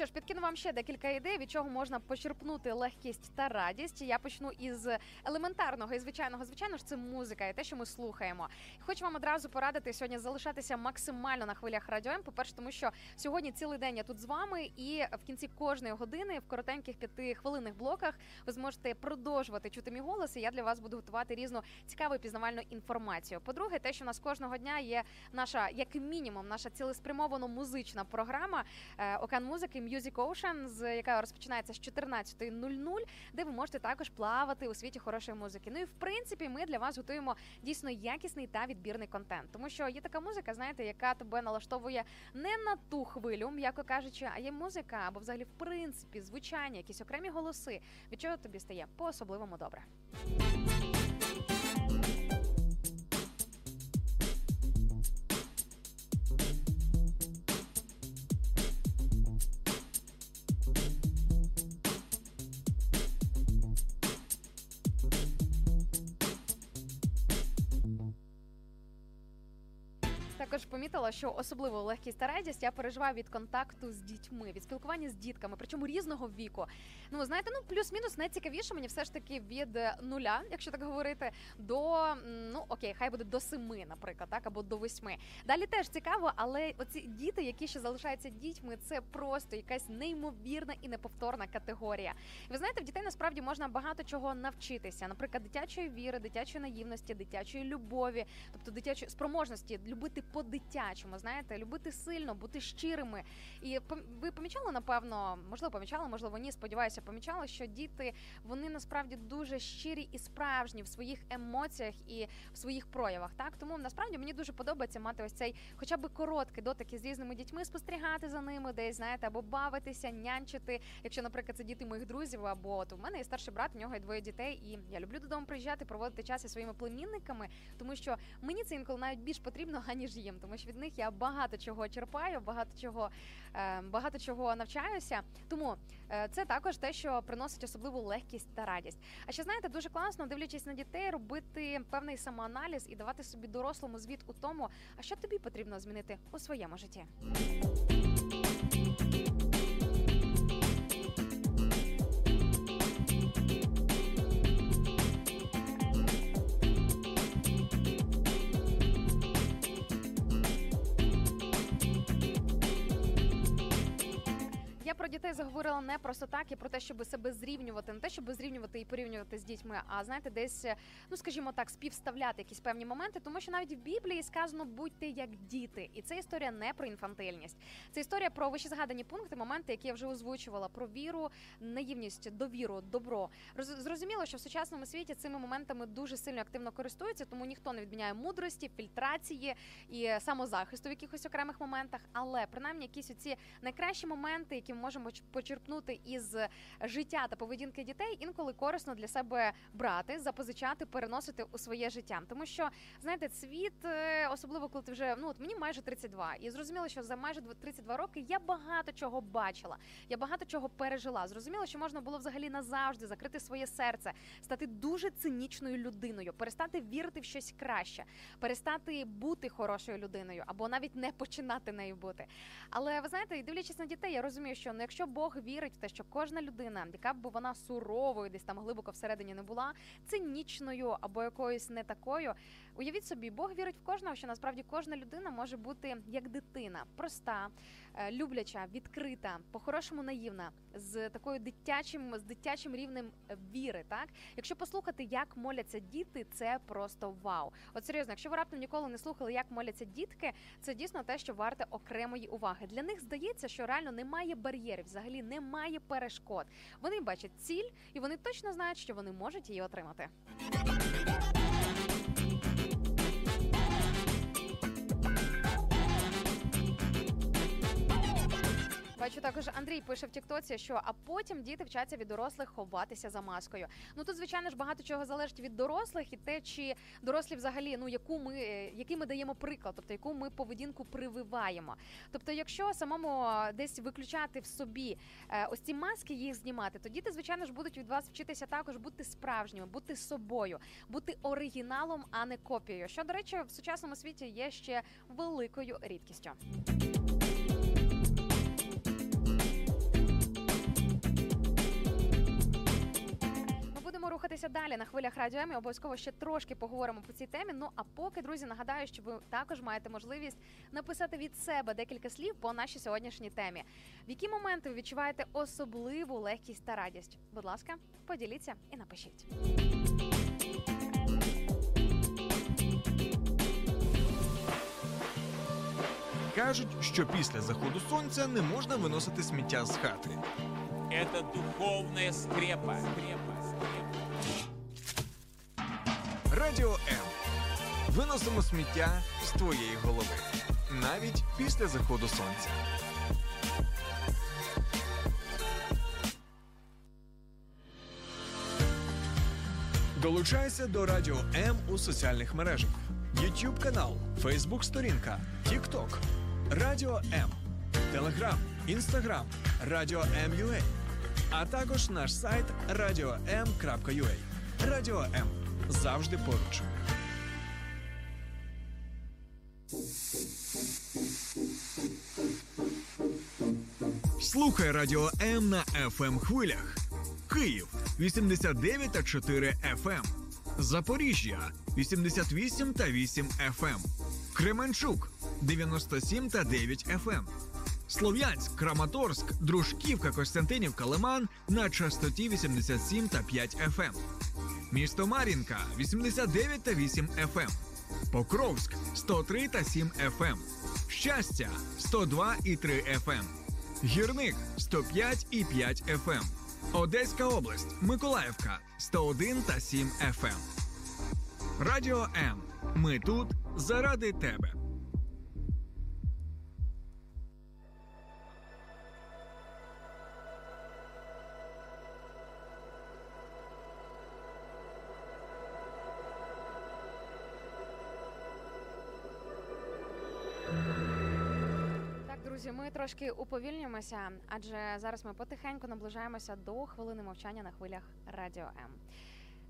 Що ж, підкину вам ще декілька ідей, від чого можна почерпнути легкість та радість. Я почну із елементарного і звичайного. Звичайно ж, це музика і те, що ми слухаємо. Хочу вам одразу порадити сьогодні залишатися максимально на хвилях радіо М. По-перше, тому що сьогодні цілий день я тут з вами, і в кінці кожної години в коротеньких п'ятихвилинних блоках ви зможете продовжувати чути мій голос. І я для вас буду готувати різну цікаву пізнавальну інформацію. По-друге, те, що у нас кожного дня є наша, як мінімум, наша цілеспрямовано музична програма е, Океан музики Music Ocean, з яка розпочинається з 14.00, де ви можете також плавати у світі хорошої музики. Ну і в принципі, ми для вас готуємо дійсно якісний та відбірний контент, тому що є така музика, знаєте, яка тебе налаштовує не на ту хвилю, м'яко кажучи, а є музика або взагалі в принципі звучання, якісь окремі голоси, від чого тобі стає по особливому добре. Помітила, що особливо легкість та радість я переживаю від контакту з дітьми, від спілкування з дітками, причому різного віку. Ну знаєте, ну плюс-мінус найцікавіше мені все ж таки від е, нуля, якщо так говорити, до ну окей, хай буде до семи, наприклад, так або до восьми. Далі теж цікаво, але оці діти, які ще залишаються дітьми, це просто якась неймовірна і неповторна категорія. Ви знаєте, в дітей насправді можна багато чого навчитися, наприклад, дитячої віри, дитячої наївності, дитячої любові, тобто дитячої спроможності любити по-дитячому, знаєте, любити сильно, бути щирими. І ви помічали, напевно, можливо, помічали, можливо, ні. Сподіваюся, помічали, що діти вони насправді дуже щирі і справжні в своїх емоціях і в своїх проявах. Так тому насправді мені дуже подобається мати ось цей, хоча б короткий дотик із різними дітьми, спостерігати за ними, десь знаєте, або бавитися, нянчити. Якщо, наприклад, це діти моїх друзів, або от у мене є старший брат, у нього є двоє дітей, і я люблю додому приїжджати, проводити час із своїми племінниками, тому що мені це інколи навіть більш потрібно, аніж їм, тому що від них я багато чого черпаю, багато чого, е, багато чого навчаюся. Тому е, це також те, що приносить особливу легкість та радість. А ще знаєте, дуже класно, дивлячись на дітей, робити певний самоаналіз і давати собі дорослому звіт у тому, а що тобі потрібно змінити у своєму житті. Я про дітей заговорила не просто так і про те, щоб себе зрівнювати, не те, щоб зрівнювати і порівнювати з дітьми, а знаєте, десь, е, ну скажімо так, співставляти якісь певні моменти, тому що навіть в Біблії сказано будьте як діти, і це історія не про інфантильність. Це історія про вище згадані пункти, моменти, які я вже озвучувала, про віру, наївність, довіру, добро. Роз- Зрозуміло, що в сучасному світі цими моментами дуже сильно активно користуються, тому ніхто не відміняє мудрості, фільтрації і самозахисту в якихось окремих моментах. Але принаймні якісь оці найкращі моменти, які ми можемо почерпнути із життя та поведінки дітей, інколи корисно для себе брати, запозичати, переносити у своє життя. Тому що знаєте, світ, е, особливо коли ти вже ну от мені майже 32, і зрозуміло, що за майже дв- 32 роки я багато чого бачила, я багато чого пережила. Зрозуміло, що можна було взагалі назавжди закрити своє серце, стати дуже цинічною людиною, перестати вірити в щось краще, перестати бути хорошою людиною або навіть не починати нею бути. Але ви знаєте, дивлячись на дітей, я розумію, що ну якщо Бог вірить в те, що кожна людина, яка б вона суровою, десь там глибоко всередині не була, цинічною або якоюсь не такою. Уявіть собі, Бог вірить в кожного, що насправді кожна людина може бути як дитина, проста, е, любляча, відкрита, по-хорошому наївна, з такою дитячим, з дитячим рівнем е, віри. Так, якщо послухати, як моляться діти, це просто вау. От серйозно, якщо ви раптом ніколи не слухали, як моляться дітки, це дійсно те, що варте окремої уваги. Для них здається, що реально немає бар'єрів, взагалі немає перешкод. Вони бачать ціль, і вони точно знають, що вони можуть її отримати. Бачу також Андрій пише в Тіктоці, що а потім діти вчаться від дорослих ховатися за маскою. Ну тут, звичайно ж, багато чого залежить від дорослих і те, чи дорослі взагалі, ну яку ми е, який ми даємо приклад, тобто яку ми поведінку прививаємо. Тобто, якщо самому е, десь виключати в собі е, ось ці маски, їх знімати, то діти, звичайно ж, будуть від вас вчитися також бути справжніми, бути собою, бути оригіналом, а не копією. Що до речі, в сучасному світі є ще великою рідкістю. Рухатися далі на хвилях радіо М. Обов'язково ще трошки поговоримо по цій темі. Ну а поки, друзі, нагадаю, що ви також маєте можливість написати від себе декілька слів по нашій сьогоднішній темі. В які моменти ви відчуваєте особливу легкість та радість? Будь ласка, поділіться і напишіть. Кажуть, що після заходу сонця не можна виносити сміття з хати. Это духовная скрепа. Радіо М. Виносимо сміття з твоєї голови. Навіть після заходу сонця. Долучайся до Радіо М у соціальних мережах. YouTube канал, Facebook сторінка, TikTok, Радіо М, Телеграм, Інстаграм, Радіо М.Ua, а також наш сайт radio.m.ua. Радіо М завжди поруч. Слухай Радіо М на FM хвилях. Київ 89 та 4 FM. Запоріжжя 88 та 8 FM. Кременчук 97 та 9 FM. Слов'янськ, Краматорськ, Дружківка, Костянтинівка, Лиман на частоті 87 та 5 FM. Місто Мар'їнка 89 та 8 FM. Покровськ 103 та 7 FM. Щастя 102 і 3 FM. Гірник 105 і 5 FM. Одеська область, Миколаївка 101 та 7 FM. Радіо М. Ми тут заради тебе. Друзі, ми трошки уповільнюємося, адже зараз ми потихеньку наближаємося до хвилини мовчання на хвилях Радіо М.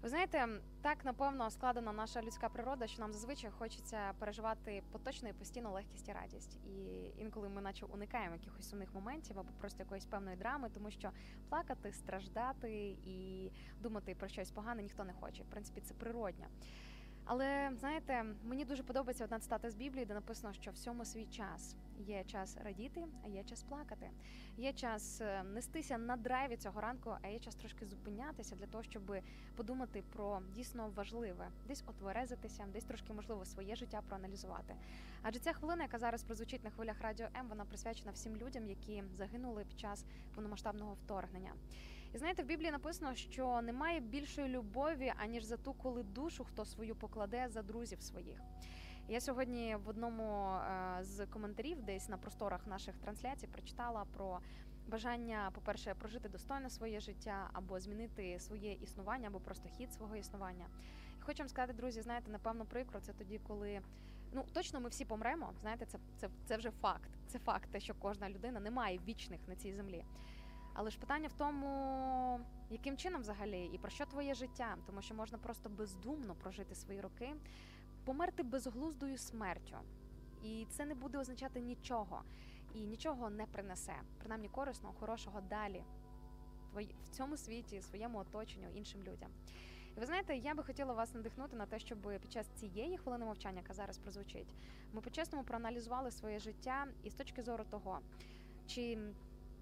Ви знаєте, так напевно складена наша людська природа, що нам зазвичай хочеться переживати поточну і постійну легкість і радість. І інколи ми, наче, уникаємо якихось сумних моментів або просто якоїсь певної драми, тому що плакати, страждати і думати про щось погане ніхто не хоче. В принципі, це природньо. Але знаєте, мені дуже подобається одна цитата з Біблії, де написано, що всьому свій час є час радіти, а є час плакати. Є час е, нестися на драйві цього ранку, а є час трошки зупинятися для того, щоб подумати про дійсно важливе, десь отверезитися, десь трошки можливо своє життя проаналізувати. Адже ця хвилина, яка зараз прозвучить на хвилях радіо М, вона присвячена всім людям, які загинули під час повномасштабного вторгнення. І знаєте, в Біблії написано, що немає більшої любові, аніж за ту, коли душу хто свою покладе за друзів своїх. Я сьогодні в одному е, з коментарів, десь на просторах наших трансляцій, прочитала про бажання, по-перше, прожити достойно своє життя, або змінити своє існування, або просто хід свого існування. І хочу вам сказати, друзі, знаєте, напевно, прикро це тоді, коли ну точно ми всі помремо. Знаєте, це, це, це вже факт. Це факт, те, що кожна людина не має вічних на цій землі. Але ж питання в тому, яким чином взагалі і про що твоє життя, тому що можна просто бездумно прожити свої роки, померти безглуздою смертю. І це не буде означати нічого. і нічого не принесе, принаймні корисного, хорошого далі в цьому світі, своєму оточенню, іншим людям. І ви знаєте, я би хотіла вас надихнути на те, щоб під час цієї хвилини мовчання, яка зараз прозвучить, ми по-чесному проаналізували своє життя і з точки зору того, чи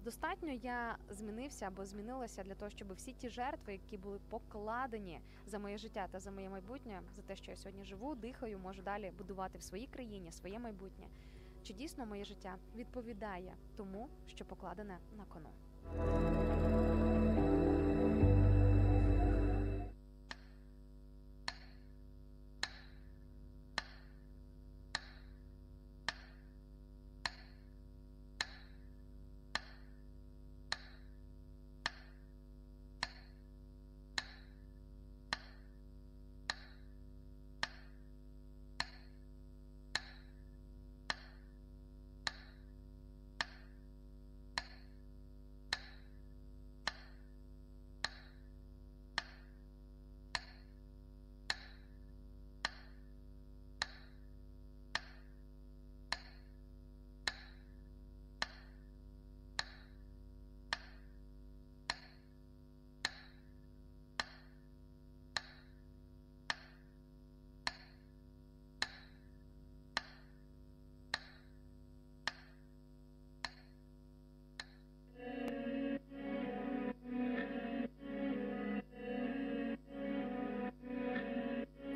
достатньо я змінився або змінилася для того, щоб всі ті жертви, які були покладені за моє життя та за моє майбутнє, за те, що я сьогодні живу, дихаю, можу далі будувати в своїй країні своє майбутнє. Чи дійсно моє життя відповідає тому, що покладене на кону?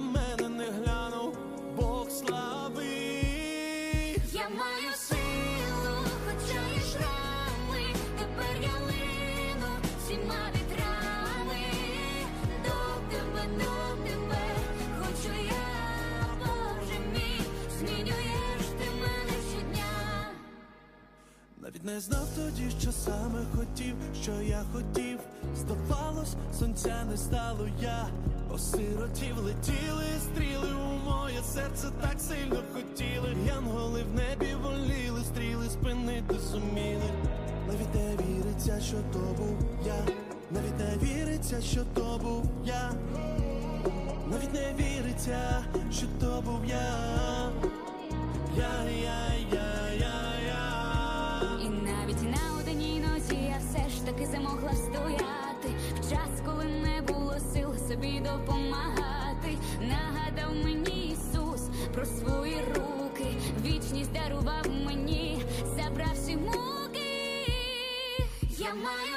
на мене не глянув Бог слави. Я маю силу, хоча є шрами, тепер я лину всіма вітрами. До тебе, до тебе, хочу я, Боже мій, змінюєш ти мене щодня. Навіть не знав тоді, що саме хотів, що я хотів. Здавалось, сонця не стало я. Осиротів летіли стріли у моє серце так сильно хотіли. Янголи в небі воліли, стріли спинити суміли. Навіть не віриться, що то був я. Навіть не віриться, що то був я. Навіть не віриться, що то був. Я, я, я, допомагати. Нагадав мені Ісус про свої руки. Вічність дарував мені, забравши муки. Я маю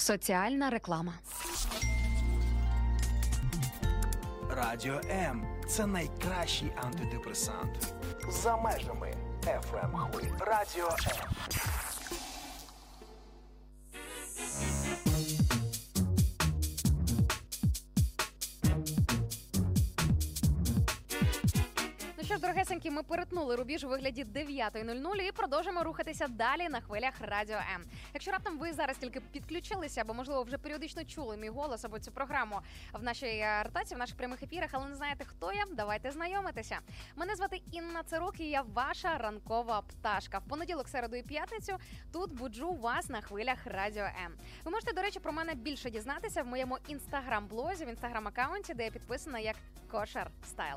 Соціальна реклама. Радіо М це найкращий антидепресант. За межами FM хвиль. Ем. Радіо М. дорогесенькі, ми перетнули рубіж у вигляді 9.00 і продовжимо рухатися далі на хвилях Радіо М. Якщо раптом ви зараз тільки підключилися, або можливо вже періодично чули мій голос або цю програму в нашій е, ротації, в наших прямих ефірах, але не знаєте, хто я, давайте знайомитися. Мене звати Інна Цирук і я ваша ранкова пташка. В понеділок, середу і п'ятницю тут буджу вас на хвилях Радіо М. Ви можете, до речі, про мене більше дізнатися в моєму інстаграм-блозі, в інстаграм-аккаунті, де я підписана як Кошар Стайл.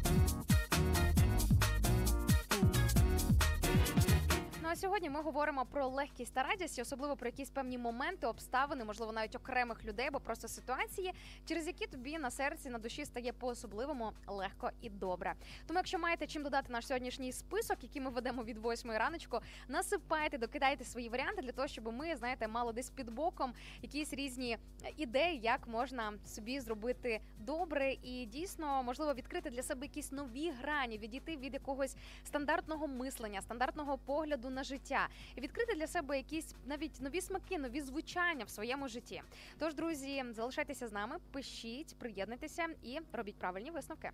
а сьогодні ми говоримо про легкість та радість, особливо про якісь певні моменти, обставини, можливо, навіть окремих людей, або просто ситуації, через які тобі на серці на душі стає по-особливому легко і добре. Тому, якщо маєте чим додати наш сьогоднішній список, який ми ведемо від восьмої раночку, насипайте, докидайте свої варіанти для того, щоб ми знаєте, мали десь під боком якісь різні ідеї, як можна собі зробити добре і дійсно можливо відкрити для себе якісь нові грані, відійти від якогось стандартного мислення, стандартного погляду на життя і відкрити для себе якісь навіть нові смаки, нові звучання в своєму житті. Тож, друзі, залишайтеся з нами, пишіть, приєднуйтеся і робіть правильні висновки.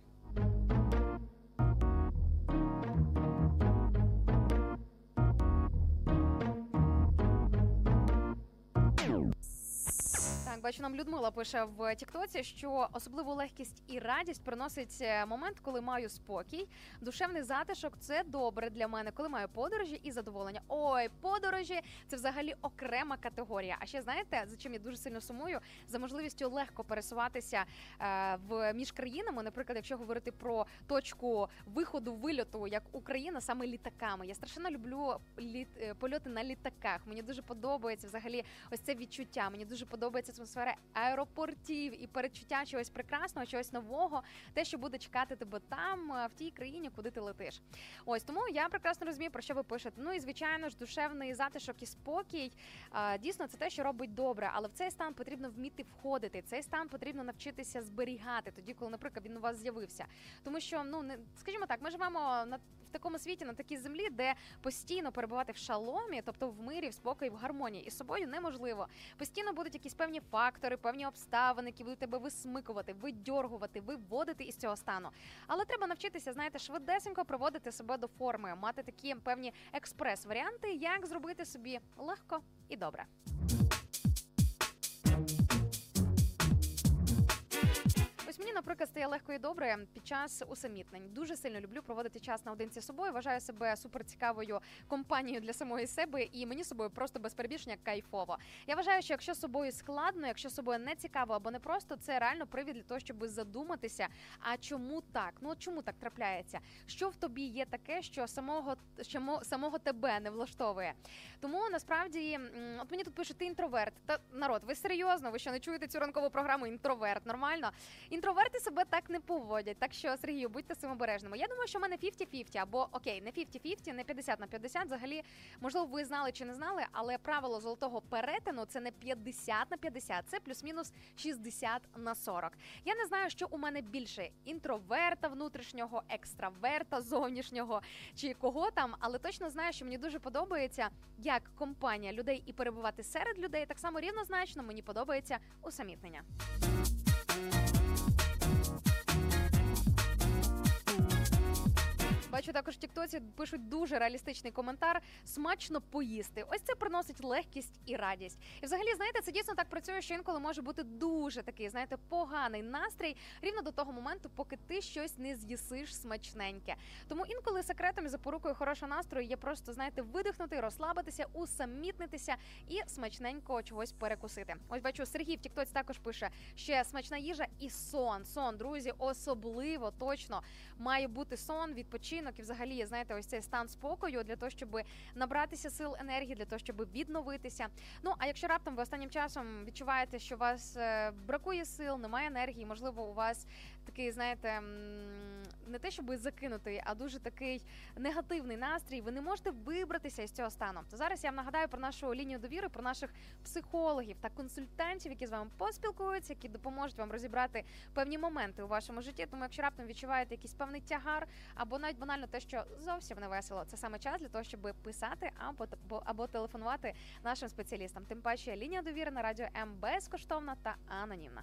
Бачу, нам Людмила пише в Тіктоці, що особливу легкість і радість приносить е, момент, коли маю спокій. Душевний затишок це добре для мене, коли маю подорожі і задоволення. Ой, подорожі це взагалі окрема категорія. А ще знаєте, за чим я дуже сильно сумую? За можливістю легко пересуватися е, в між країнами. Наприклад, якщо говорити про точку виходу вильоту, як Україна, саме літаками. Я страшенно люблю літ е, польоти на літаках. Мені дуже подобається взагалі ось це відчуття. Мені дуже подобається атмосфера аеропортів і передчуття чогось прекрасного, чогось нового, те, що буде чекати тебе там, е, в тій країні, куди ти летиш. Ось тому я прекрасно розумію, про що ви пишете. Ну і звичайно ж, душевний затишок і спокій. Дійсно, це те, що робить добре, але в цей стан потрібно вміти входити. Цей стан потрібно навчитися зберігати тоді, коли, наприклад, він у вас з'явився. Тому що, ну не скажімо так, ми живемо на в такому світі, на такій землі, де постійно перебувати в шаломі, тобто в мирі, в спокої, в гармонії із собою неможливо. Постійно будуть якісь певні фактори, певні обставини, які будуть тебе висмикувати, видьоргувати, виводити із цього стану. Але треба навчитися, знаєте, швидесенько приводити себе до форми, мати такі певні експрес-варіанти, як зробити собі легко і добре. Мені, стає легко і добре під час усамітнень. Дуже сильно люблю проводити час наодинці з собою. Вважаю себе суперцікавою компанією для самої себе, і мені з собою просто без перебільшення кайфово. Я вважаю, що якщо з собою складно, якщо з собою не цікаво або не просто, це реально привід для того, щоб задуматися. А чому так? Ну чому так трапляється? Що в тобі є таке, що самого що самого тебе не влаштовує? Тому насправді, от мені тут пише, ти інтроверт. Та народ, ви серйозно? Ви що не чуєте цю ранкову програму? Інтроверт, нормально? Інтроверти себе так не поводять. Так що, Сергію, будьте цим обережними. Я думаю, що в мене 50-50, або окей, не 50-50, не 50 на 50. Взагалі, можливо, ви знали чи не знали, але правило золотого перетину це не 50 на 50, це плюс-мінус 60 на 40. Я не знаю, що у мене більше інтроверта внутрішнього, екстраверта зовнішнього чи кого там, але точно знаю, що мені дуже подобається як компанія людей і перебувати серед людей. Так само рівнозначно мені подобається усамітнення. Бачу також в Тіктоці пишуть дуже реалістичний коментар. Смачно поїсти. Ось це приносить легкість і радість. І взагалі, знаєте, це дійсно так працює, що інколи може бути дуже такий, знаєте, поганий настрій рівно до того моменту, поки ти щось не з'їсиш смачненьке. Тому інколи секретом і запорукою хорошого настрою є просто, знаєте, видихнути, розслабитися, усамітнитися і смачненько чогось перекусити. Ось бачу, Сергій в Тіктоці також пише, ще смачна їжа і сон. Сон, друзі, особливо точно має бути сон, відпочинок і взагалі, знаєте, ось цей стан спокою для того, щоб набратися сил енергії, для того, щоб відновитися. Ну а якщо раптом ви останнім часом відчуваєте, що у вас е, бракує сил, немає енергії, можливо, у вас такий, знаєте, не те, щоб закинутий, а дуже такий негативний настрій. Ви не можете вибратися із цього стану. То зараз я вам нагадаю про нашу лінію довіри, про наших психологів та консультантів, які з вами поспілкуються, які допоможуть вам розібрати певні моменти у вашому житті. Тому, якщо раптом відчуваєте якийсь певний тягар, або навіть банально те, що зовсім не весело, це саме час для того, щоб писати або або, телефонувати нашим спеціалістам. Тим паче лінія довіри на радіо М безкоштовна та анонімна.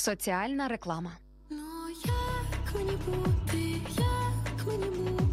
Соціальна реклама. Ну як мені бути, як мені бути,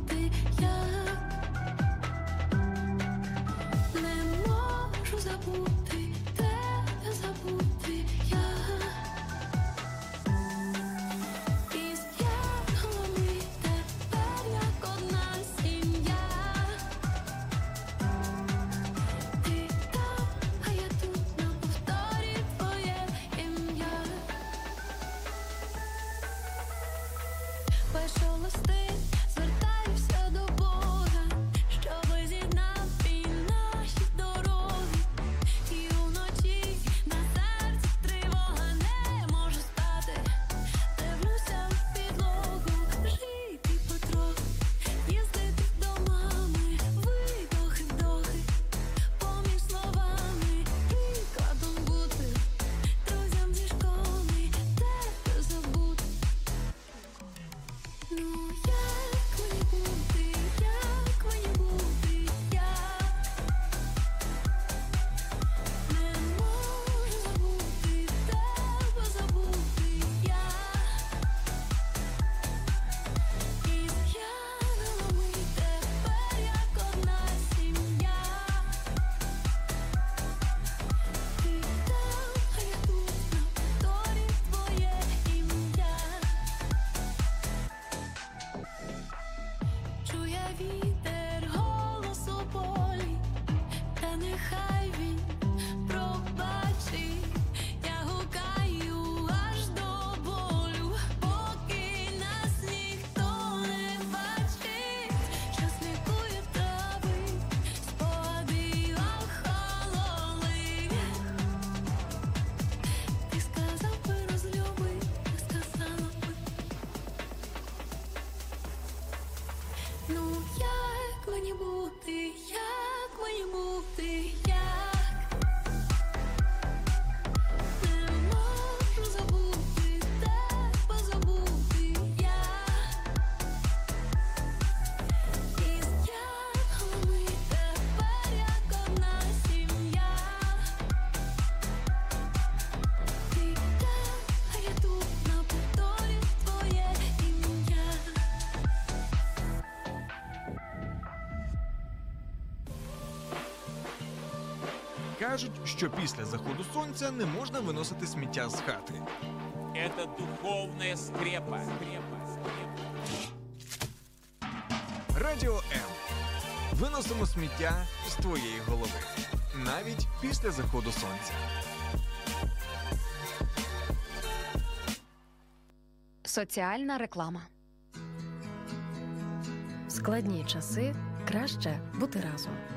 що після заходу сонця не можна виносити сміття з хати. Это духовная скрепа. скрепа, скрепа. Радіо М. Виносимо сміття з твоєї голови. Навіть після заходу сонця. Соціальна реклама. В складні часи краще бути разом.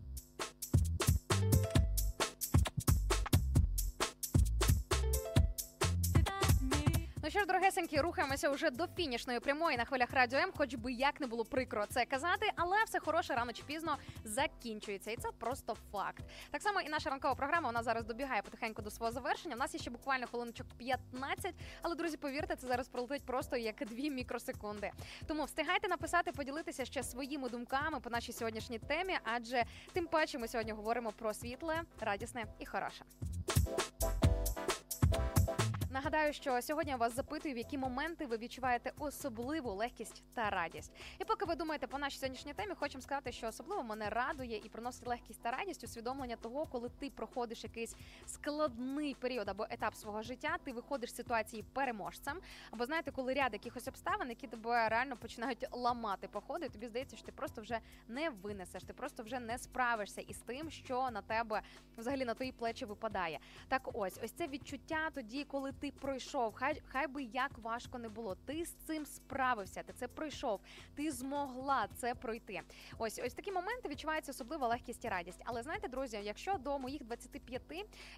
Що рухаємося вже до фінішної прямої на хвилях радіо М, хоч би як не було прикро це казати, але все хороше рано чи пізно закінчується, і це просто факт. Так само і наша ранкова програма вона зараз добігає потихеньку до свого завершення. У нас є ще буквально хвилиночок 15, але друзі, повірте, це зараз пролетить просто як дві мікросекунди. Тому встигайте написати, поділитися ще своїми думками по нашій сьогоднішній темі, адже тим паче ми сьогодні говоримо про світле, радісне і хороше. Нагадаю, що сьогодні я вас запитую, в які моменти ви відчуваєте особливу легкість та радість. І поки ви думаєте по нашій сьогоднішній темі, хочемо сказати, що особливо мене радує і приносить легкість та радість усвідомлення того, коли ти проходиш якийсь складний період або етап свого життя, ти виходиш з ситуації переможцем. Або знаєте, коли ряд якихось обставин, які тебе реально починають ламати по ходу, і тобі здається, що ти просто вже не винесеш, ти просто вже не справишся із тим, що на тебе взагалі на твої плечі випадає. Так ось, ось це відчуття тоді, коли ти пройшов, хай хай би як важко не було. Ти з цим справився, ти це пройшов, ти змогла це пройти. Ось ось такі моменти відчувається особлива легкість і радість. Але знаєте, друзі, якщо до моїх 25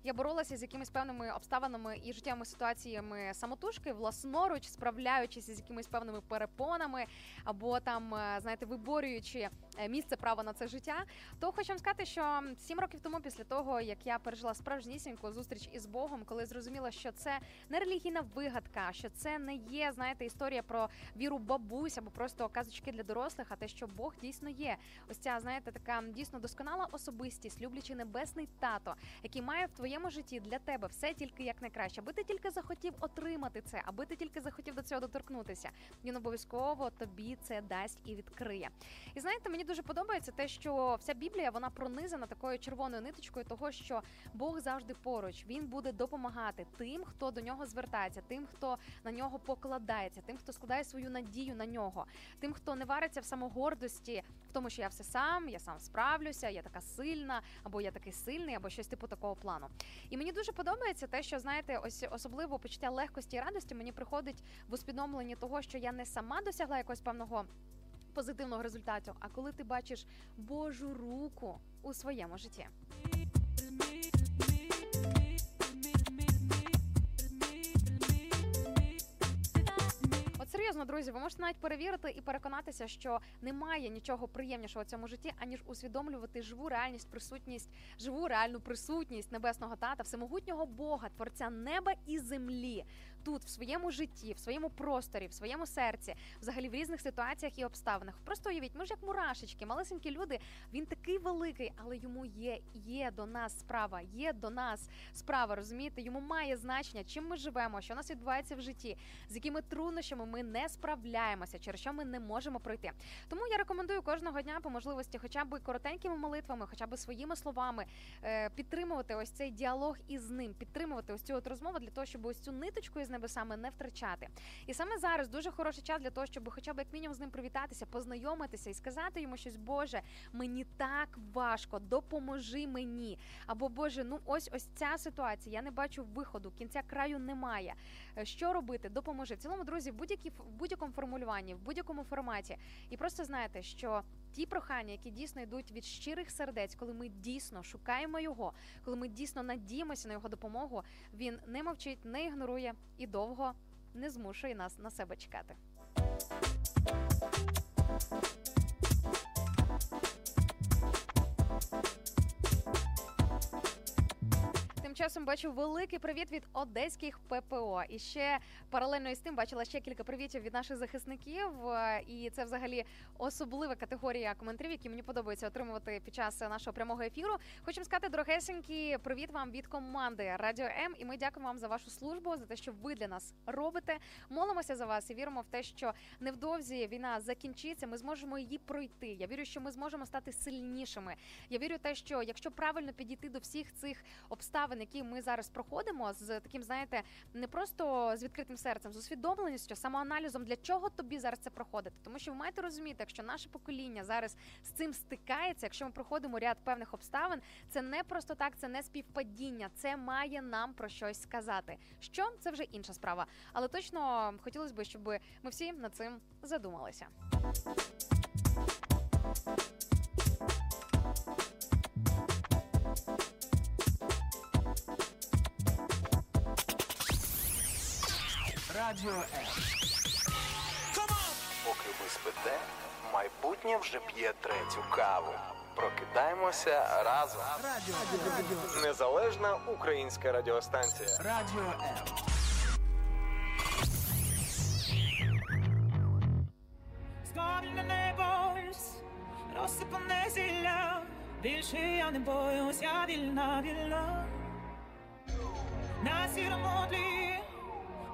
я боролася з якимись певними обставинами і життєвими ситуаціями самотужки, власноруч, справляючись з якимись певними перепонами, або там, е, знаєте, виборюючи е, місце права на це життя, то хочу сказати, що сім років тому, після того як я пережила справжнісіньку зустріч із Богом, коли зрозуміла, що це не релігійна вигадка, що це не є, знаєте, історія про віру бабусь або просто казочки для дорослих, а те, що Бог дійсно є. Ось ця, знаєте, така дійсно досконала особистість, люблячий небесний тато, який має в твоєму житті для тебе все тільки як найкраще, аби ти тільки захотів отримати це, аби ти тільки захотів до цього доторкнутися. Він обов'язково тобі це дасть і відкриє. І знаєте, мені дуже подобається те, що вся Біблія вона пронизана такою червоною ниточкою, того що Бог завжди поруч. Він буде допомагати тим, хто до нього звертається, тим, хто на нього покладається, тим, хто складає свою надію на нього, тим, хто не вариться в самогордості, в тому, що я все сам, я сам справлюся, я така сильна, або я такий сильний, або щось типу такого плану. І мені дуже подобається те, що знаєте, ось особливо почуття легкості і радості мені приходить в усвідомленні того, що я не сама досягла якогось певного. Позитивного результату, а коли ти бачиш Божу руку у своєму житті. Серйозно, друзі, ви можете навіть перевірити і переконатися, що немає нічого приємнішого в цьому житті, аніж усвідомлювати живу реальність, присутність, живу реальну присутність небесного тата, всемогутнього Бога, творця неба і землі. Тут, в своєму житті, в своєму просторі, в своєму серці, взагалі в різних ситуаціях і обставинах. Просто уявіть, ми ж як мурашечки, малесенькі люди. Він такий великий, але йому є, є до нас справа, є до нас справа. Розумієте, йому має значення, чим ми живемо, що у нас відбувається в житті, з якими труднощами ми не справляємося, через що ми не можемо пройти. Тому я рекомендую кожного дня по можливості, хоча б коротенькими молитвами, хоча б своїми словами, е, підтримувати ось цей діалог із ним, підтримувати ось цю от розмову для того, щоб ось цю ниточку із небесами не втрачати. І саме зараз дуже хороший час для того, щоб хоча б як мінімум з ним привітатися, познайомитися і сказати йому щось, Боже, мені так важко, допоможи мені. Або Боже, ну ось ось ця ситуація. Я не бачу виходу, кінця краю немає. Е, Що робити? Допоможи. В цілому, друзі, в будь-якому формулюванні, в будь-якому форматі. І просто знаєте, що ті прохання, які дійсно йдуть від щирих сердець, коли ми дійсно шукаємо його, коли ми дійсно надіємося на його допомогу, він не мовчить, не ігнорує і довго не змушує нас на себе чекати. Тим часом бачу великий привіт від одеських ППО. І ще паралельно із тим бачила ще кілька привітів від наших захисників. Е, І це взагалі особлива категорія коментарів, які мені подобається отримувати під час нашого прямого ефіру. Хочемо сказати, дорогесенькі, привіт вам від команди Радіо М. І ми дякуємо вам за вашу службу, за те, що ви для нас робите. Молимося за вас і віримо в те, що невдовзі війна закінчиться. Ми зможемо її пройти. Я вірю, що ми зможемо стати сильнішими. Я вірю в те, що якщо правильно підійти до всіх цих обставин, які ми зараз проходимо, з таким, знаєте, не просто з відкритим серцем, з усвідомленістю, самоаналізом, для чого тобі зараз це проходити. Тому що ви маєте розуміти, якщо наше покоління зараз з цим стикається, якщо ми проходимо ряд певних обставин, це не просто так, це не співпадіння, це має нам про щось сказати. Що це вже інша справа. Але точно хотілося б, щоб ми всі над цим задумалися. Радіо М. Поки ви спите, майбутнє вже п'є третю каву. Прокидаємося разом. Радіо. Незалежна українська радіостанція. Радіо М. Складне небо, розсипане зілля, більше я не боюсь, я вільна, вільна. На сірому тлі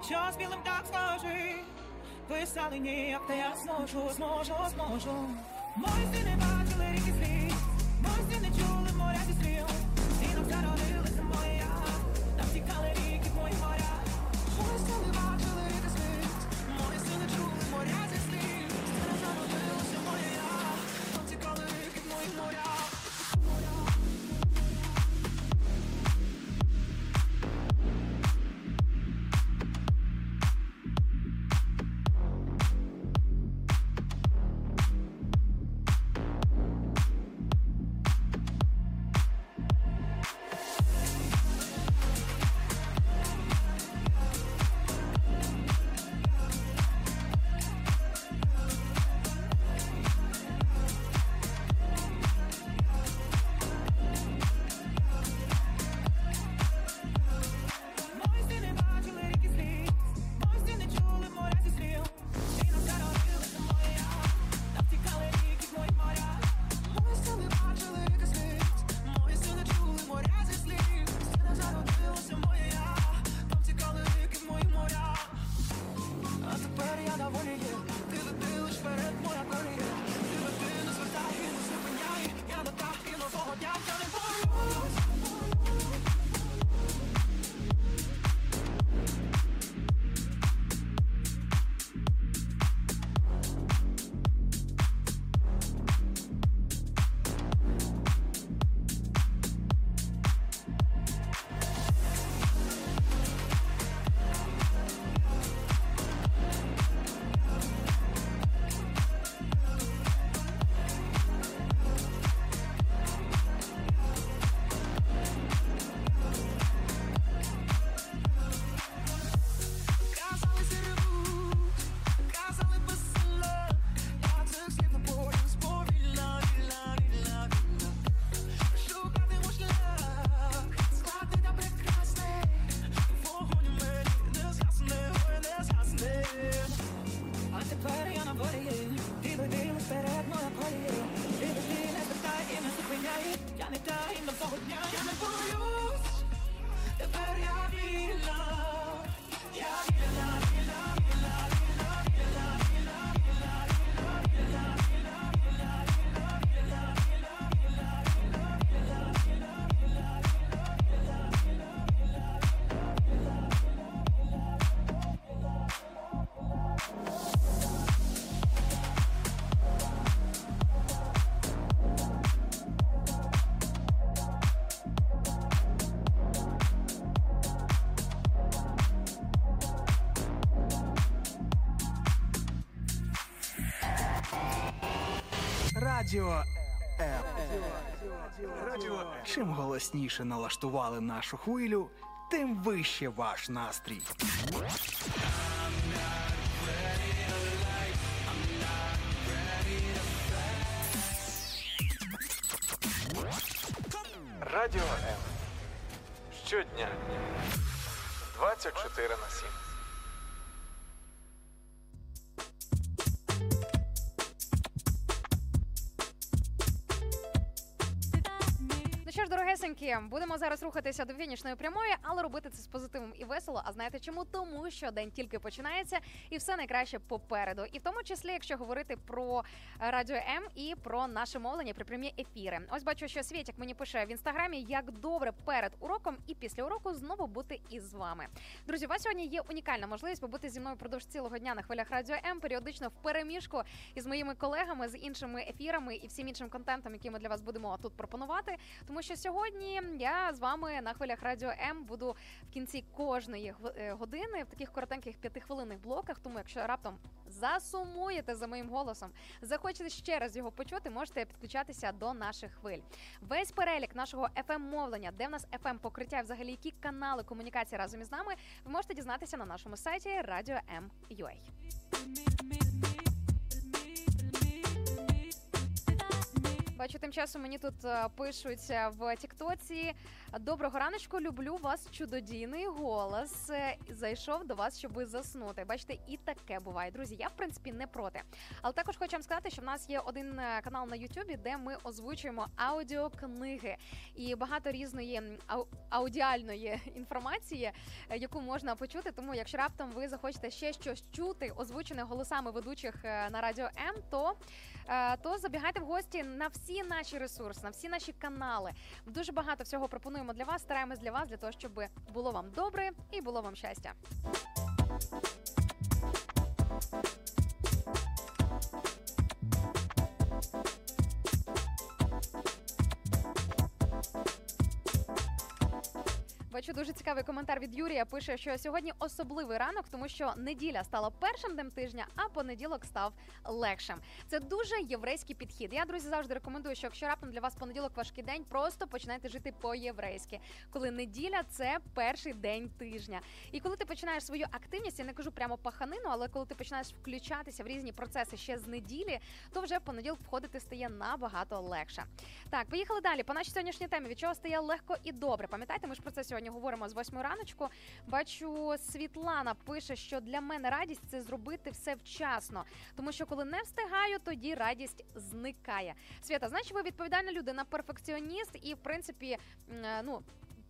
що з білим так скажи, Писали ніяк, та я зможу, зможу, зможу. Мої не бачили ріки Чим голосніше налаштували нашу хвилю, тим вище ваш настрій. Рухатися до фінішної прямої, але робити це з позитивом і весело. А знаєте чому? Тому що день тільки починається, і все найкраще попереду. І в тому числі, якщо говорити про радіо М і про наше мовлення при прямі ефіри. Ось бачу, що Світік мені пише в інстаграмі, як добре перед уроком і після уроку знову бути із вами. Друзі, у вас сьогодні є унікальна можливість побути зі мною впродовж цілого дня на хвилях радіо М, періодично в переміжку із моїми колегами з іншими ефірами і всім іншим контентом, який ми для вас будемо тут пропонувати. Тому що сьогодні я з вами на хвилях радіо М буду в кінці кожної е, години в таких коротеньких п'ятихвилинних блоках. Тому, якщо раптом засумуєте за моїм голосом, захочете ще раз його почути, можете підключатися до наших хвиль. Весь перелік нашого fm мовлення, де в нас fm покриття, і взагалі які канали комунікації разом із нами, ви можете дізнатися на нашому сайті Radio M.ua. Бачу, тим часом мені тут е, пишуть е, в Тіктоці. Доброго раночку, люблю вас. Чудодійний голос. Е, Зайшов до вас, щоб заснути. Бачите, і таке буває. Друзі, я в принципі не проти. Але також хочу вам сказати, що в нас є один е, канал на Ютубі, де ми озвучуємо аудіокниги і багато різної ау- аудіальної інформації, е, яку можна почути. Тому, якщо раптом ви захочете ще щось чути, озвучене голосами ведучих на радіо М, то, то забігайте в гості на всі наші ресурси, на всі наші канали. Дуже багато всього пропонуємо для вас. Стараємось для вас, для того, щоб було вам добре і було вам щастя. Бачу дуже цікавий коментар від Юрія. Пише, що сьогодні особливий ранок, тому що неділя стала першим днем тижня, а понеділок став легшим. Це дуже єврейський підхід. Я друзі завжди рекомендую, що якщо раптом для вас понеділок важкий день, просто починайте жити по-єврейськи. Коли неділя це перший день тижня. І коли ти починаєш свою активність, я не кажу прямо паханину, але коли ти починаєш включатися в різні процеси ще з неділі, то вже понеділок входити стає набагато легше. Так, поїхали далі. По нашій сьогоднішній темі від чого стає легко і добре. Пам'ятаєте, ми ж про це сьогодні говоримо з 8 раночку. Бачу, Світлана пише, що для мене радість це зробити все вчасно, тому що коли не встигаю, тоді радість зникає. Свята, значить, ви відповідальна людина, перфекціоніст, і в принципі, е, ну.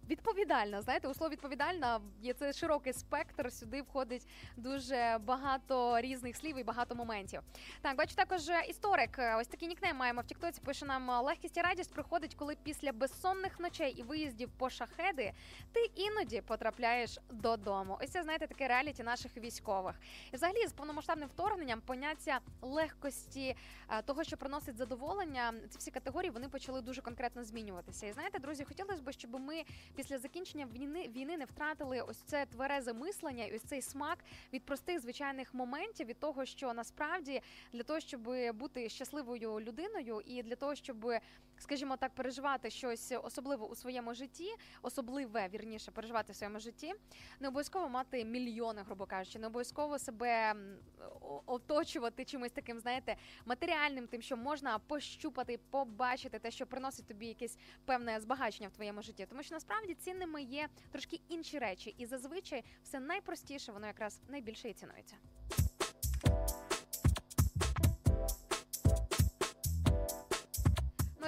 Відповідальна, знаєте, у слово відповідальна є це широкий спектр. Сюди входить дуже багато різних слів і багато моментів. Так, бачу також історик. е, Ось такий нікнейм маємо в Тіктоці. Пише нам е, легкість і радість приходить, коли після безсонних ночей і виїздів по шахеди ти іноді потрапляєш додому. Ось це знаєте таке реаліті наших військових. І взагалі з повномасштабним вторгненням поняття легкості е, того, що приносить задоволення, ці всі категорії вони почали дуже конкретно змінюватися. І знаєте, друзі, хотілося б, щоб ми після закінчення війни війни не втратили ось це тверезе мислення і ось цей смак від простих звичайних моментів, від того, що насправді для того, щоб бути щасливою людиною, і для того, щоб, скажімо так, переживати щось особливе у своєму житті, особливе вірніше переживати в своєму житті, не обов'язково мати мільйони, грубо кажучи, не обов'язково себе оточувати чимось таким, знаєте, матеріальним, тим, що можна пощупати, побачити те, що приносить тобі якесь певне збагачення в твоєму житті. Тому що насправді цінними є трошки інші речі, і зазвичай все найпростіше, воно якраз найбільше і цінується.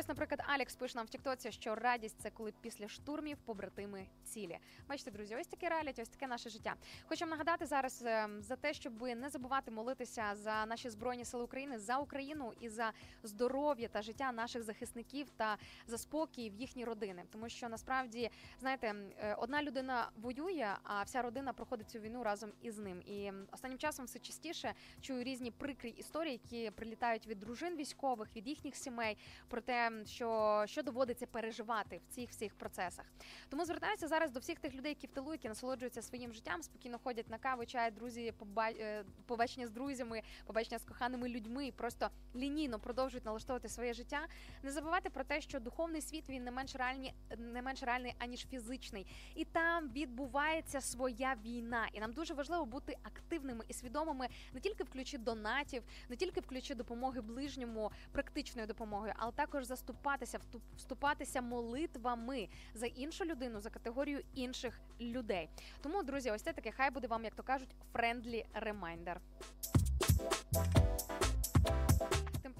Ось, наприклад, Алекс пише нам в Тіктоці, що радість це коли після штурмів побратими цілі. Бачите, друзі, ось таке реаліті, ось таке наше життя. Хочу нагадати зараз ем, за те, щоб не забувати молитися за наші збройні сили України, за Україну і за здоров'я та життя наших захисників та за спокій в їхні родини. Тому що насправді, знаєте, е, одна людина воює, а вся родина проходить цю війну разом із ним. І останнім часом все частіше чую різні прикрі історії, які прилітають від дружин військових, від їхніх сімей, про те, що, що доводиться переживати в цих всіх процесах. Тому звертаюся зараз до всіх тих людей, які в тилу, які насолоджуються своїм життям, спокійно ходять на каву, чай, друзі, е, побачення з друзями, побачення з коханими людьми, просто лінійно продовжують налаштовувати своє життя. Не забувайте про те, що духовний світ він не менш реальні, не менш реальний аніж фізичний, і там відбувається своя війна. І нам дуже важливо бути активними і свідомими не тільки в ключі донатів, не тільки в ключі допомоги ближньому, практичної допомоги, але також заступатися, вступатися молитвами за іншу людину, за категорію інших людей. Тому, друзі, ось це таке хай буде вам, як то кажуть, friendly reminder.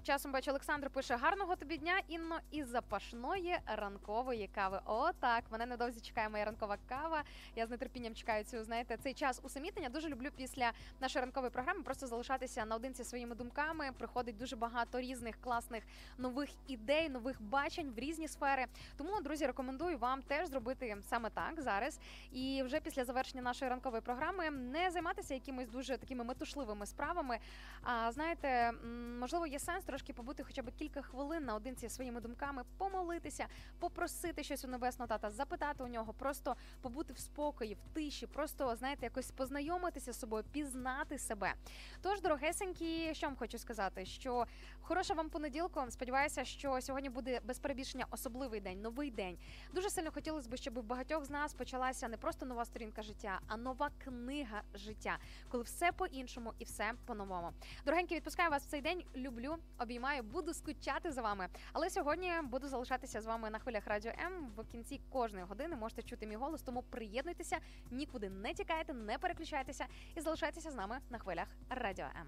Часом бачу, Олександр пише гарного тобі дня, Інно, і запашної ранкової кави. О, так, мене недовзі чекає моя ранкова кава. Я з нетерпінням чекаю цю, знаєте, цей час усамітнення. Дуже люблю після нашої ранкової програми просто залишатися наодинці своїми думками. Приходить дуже багато різних класних нових ідей, нових бачень в різні сфери. Тому, друзі, рекомендую вам теж зробити саме так зараз. І вже після завершення нашої ранкової програми не займатися якимись дуже такими метушливими справами. А знаєте, можливо, є сенс трошки побути хоча б кілька хвилин наодинці зі своїми думками, помолитися, попросити щось у небесного тата, запитати у нього, просто побути в спокої, в тиші, просто знаєте, якось познайомитися з собою, пізнати себе. Тож, дорогесенькі, що вам хочу сказати, що хороша вам понеділку. Сподіваюся, що сьогодні буде без перебільшення особливий день, новий день. Дуже сильно хотілося б, щоб в багатьох з нас почалася не просто нова сторінка життя, а нова книга життя, коли все по-іншому і все по-новому. Дорогенькі, відпускаю вас в цей день. Люблю, обіймаю, буду скучати за вами. Але сьогодні буду залишатися з вами на хвилях Радіо М. В кінці кожної години можете чути мій голос, тому приєднуйтеся, нікуди не тікайте, не переключайтеся і залишайтеся з нами на хвилях Радіо М.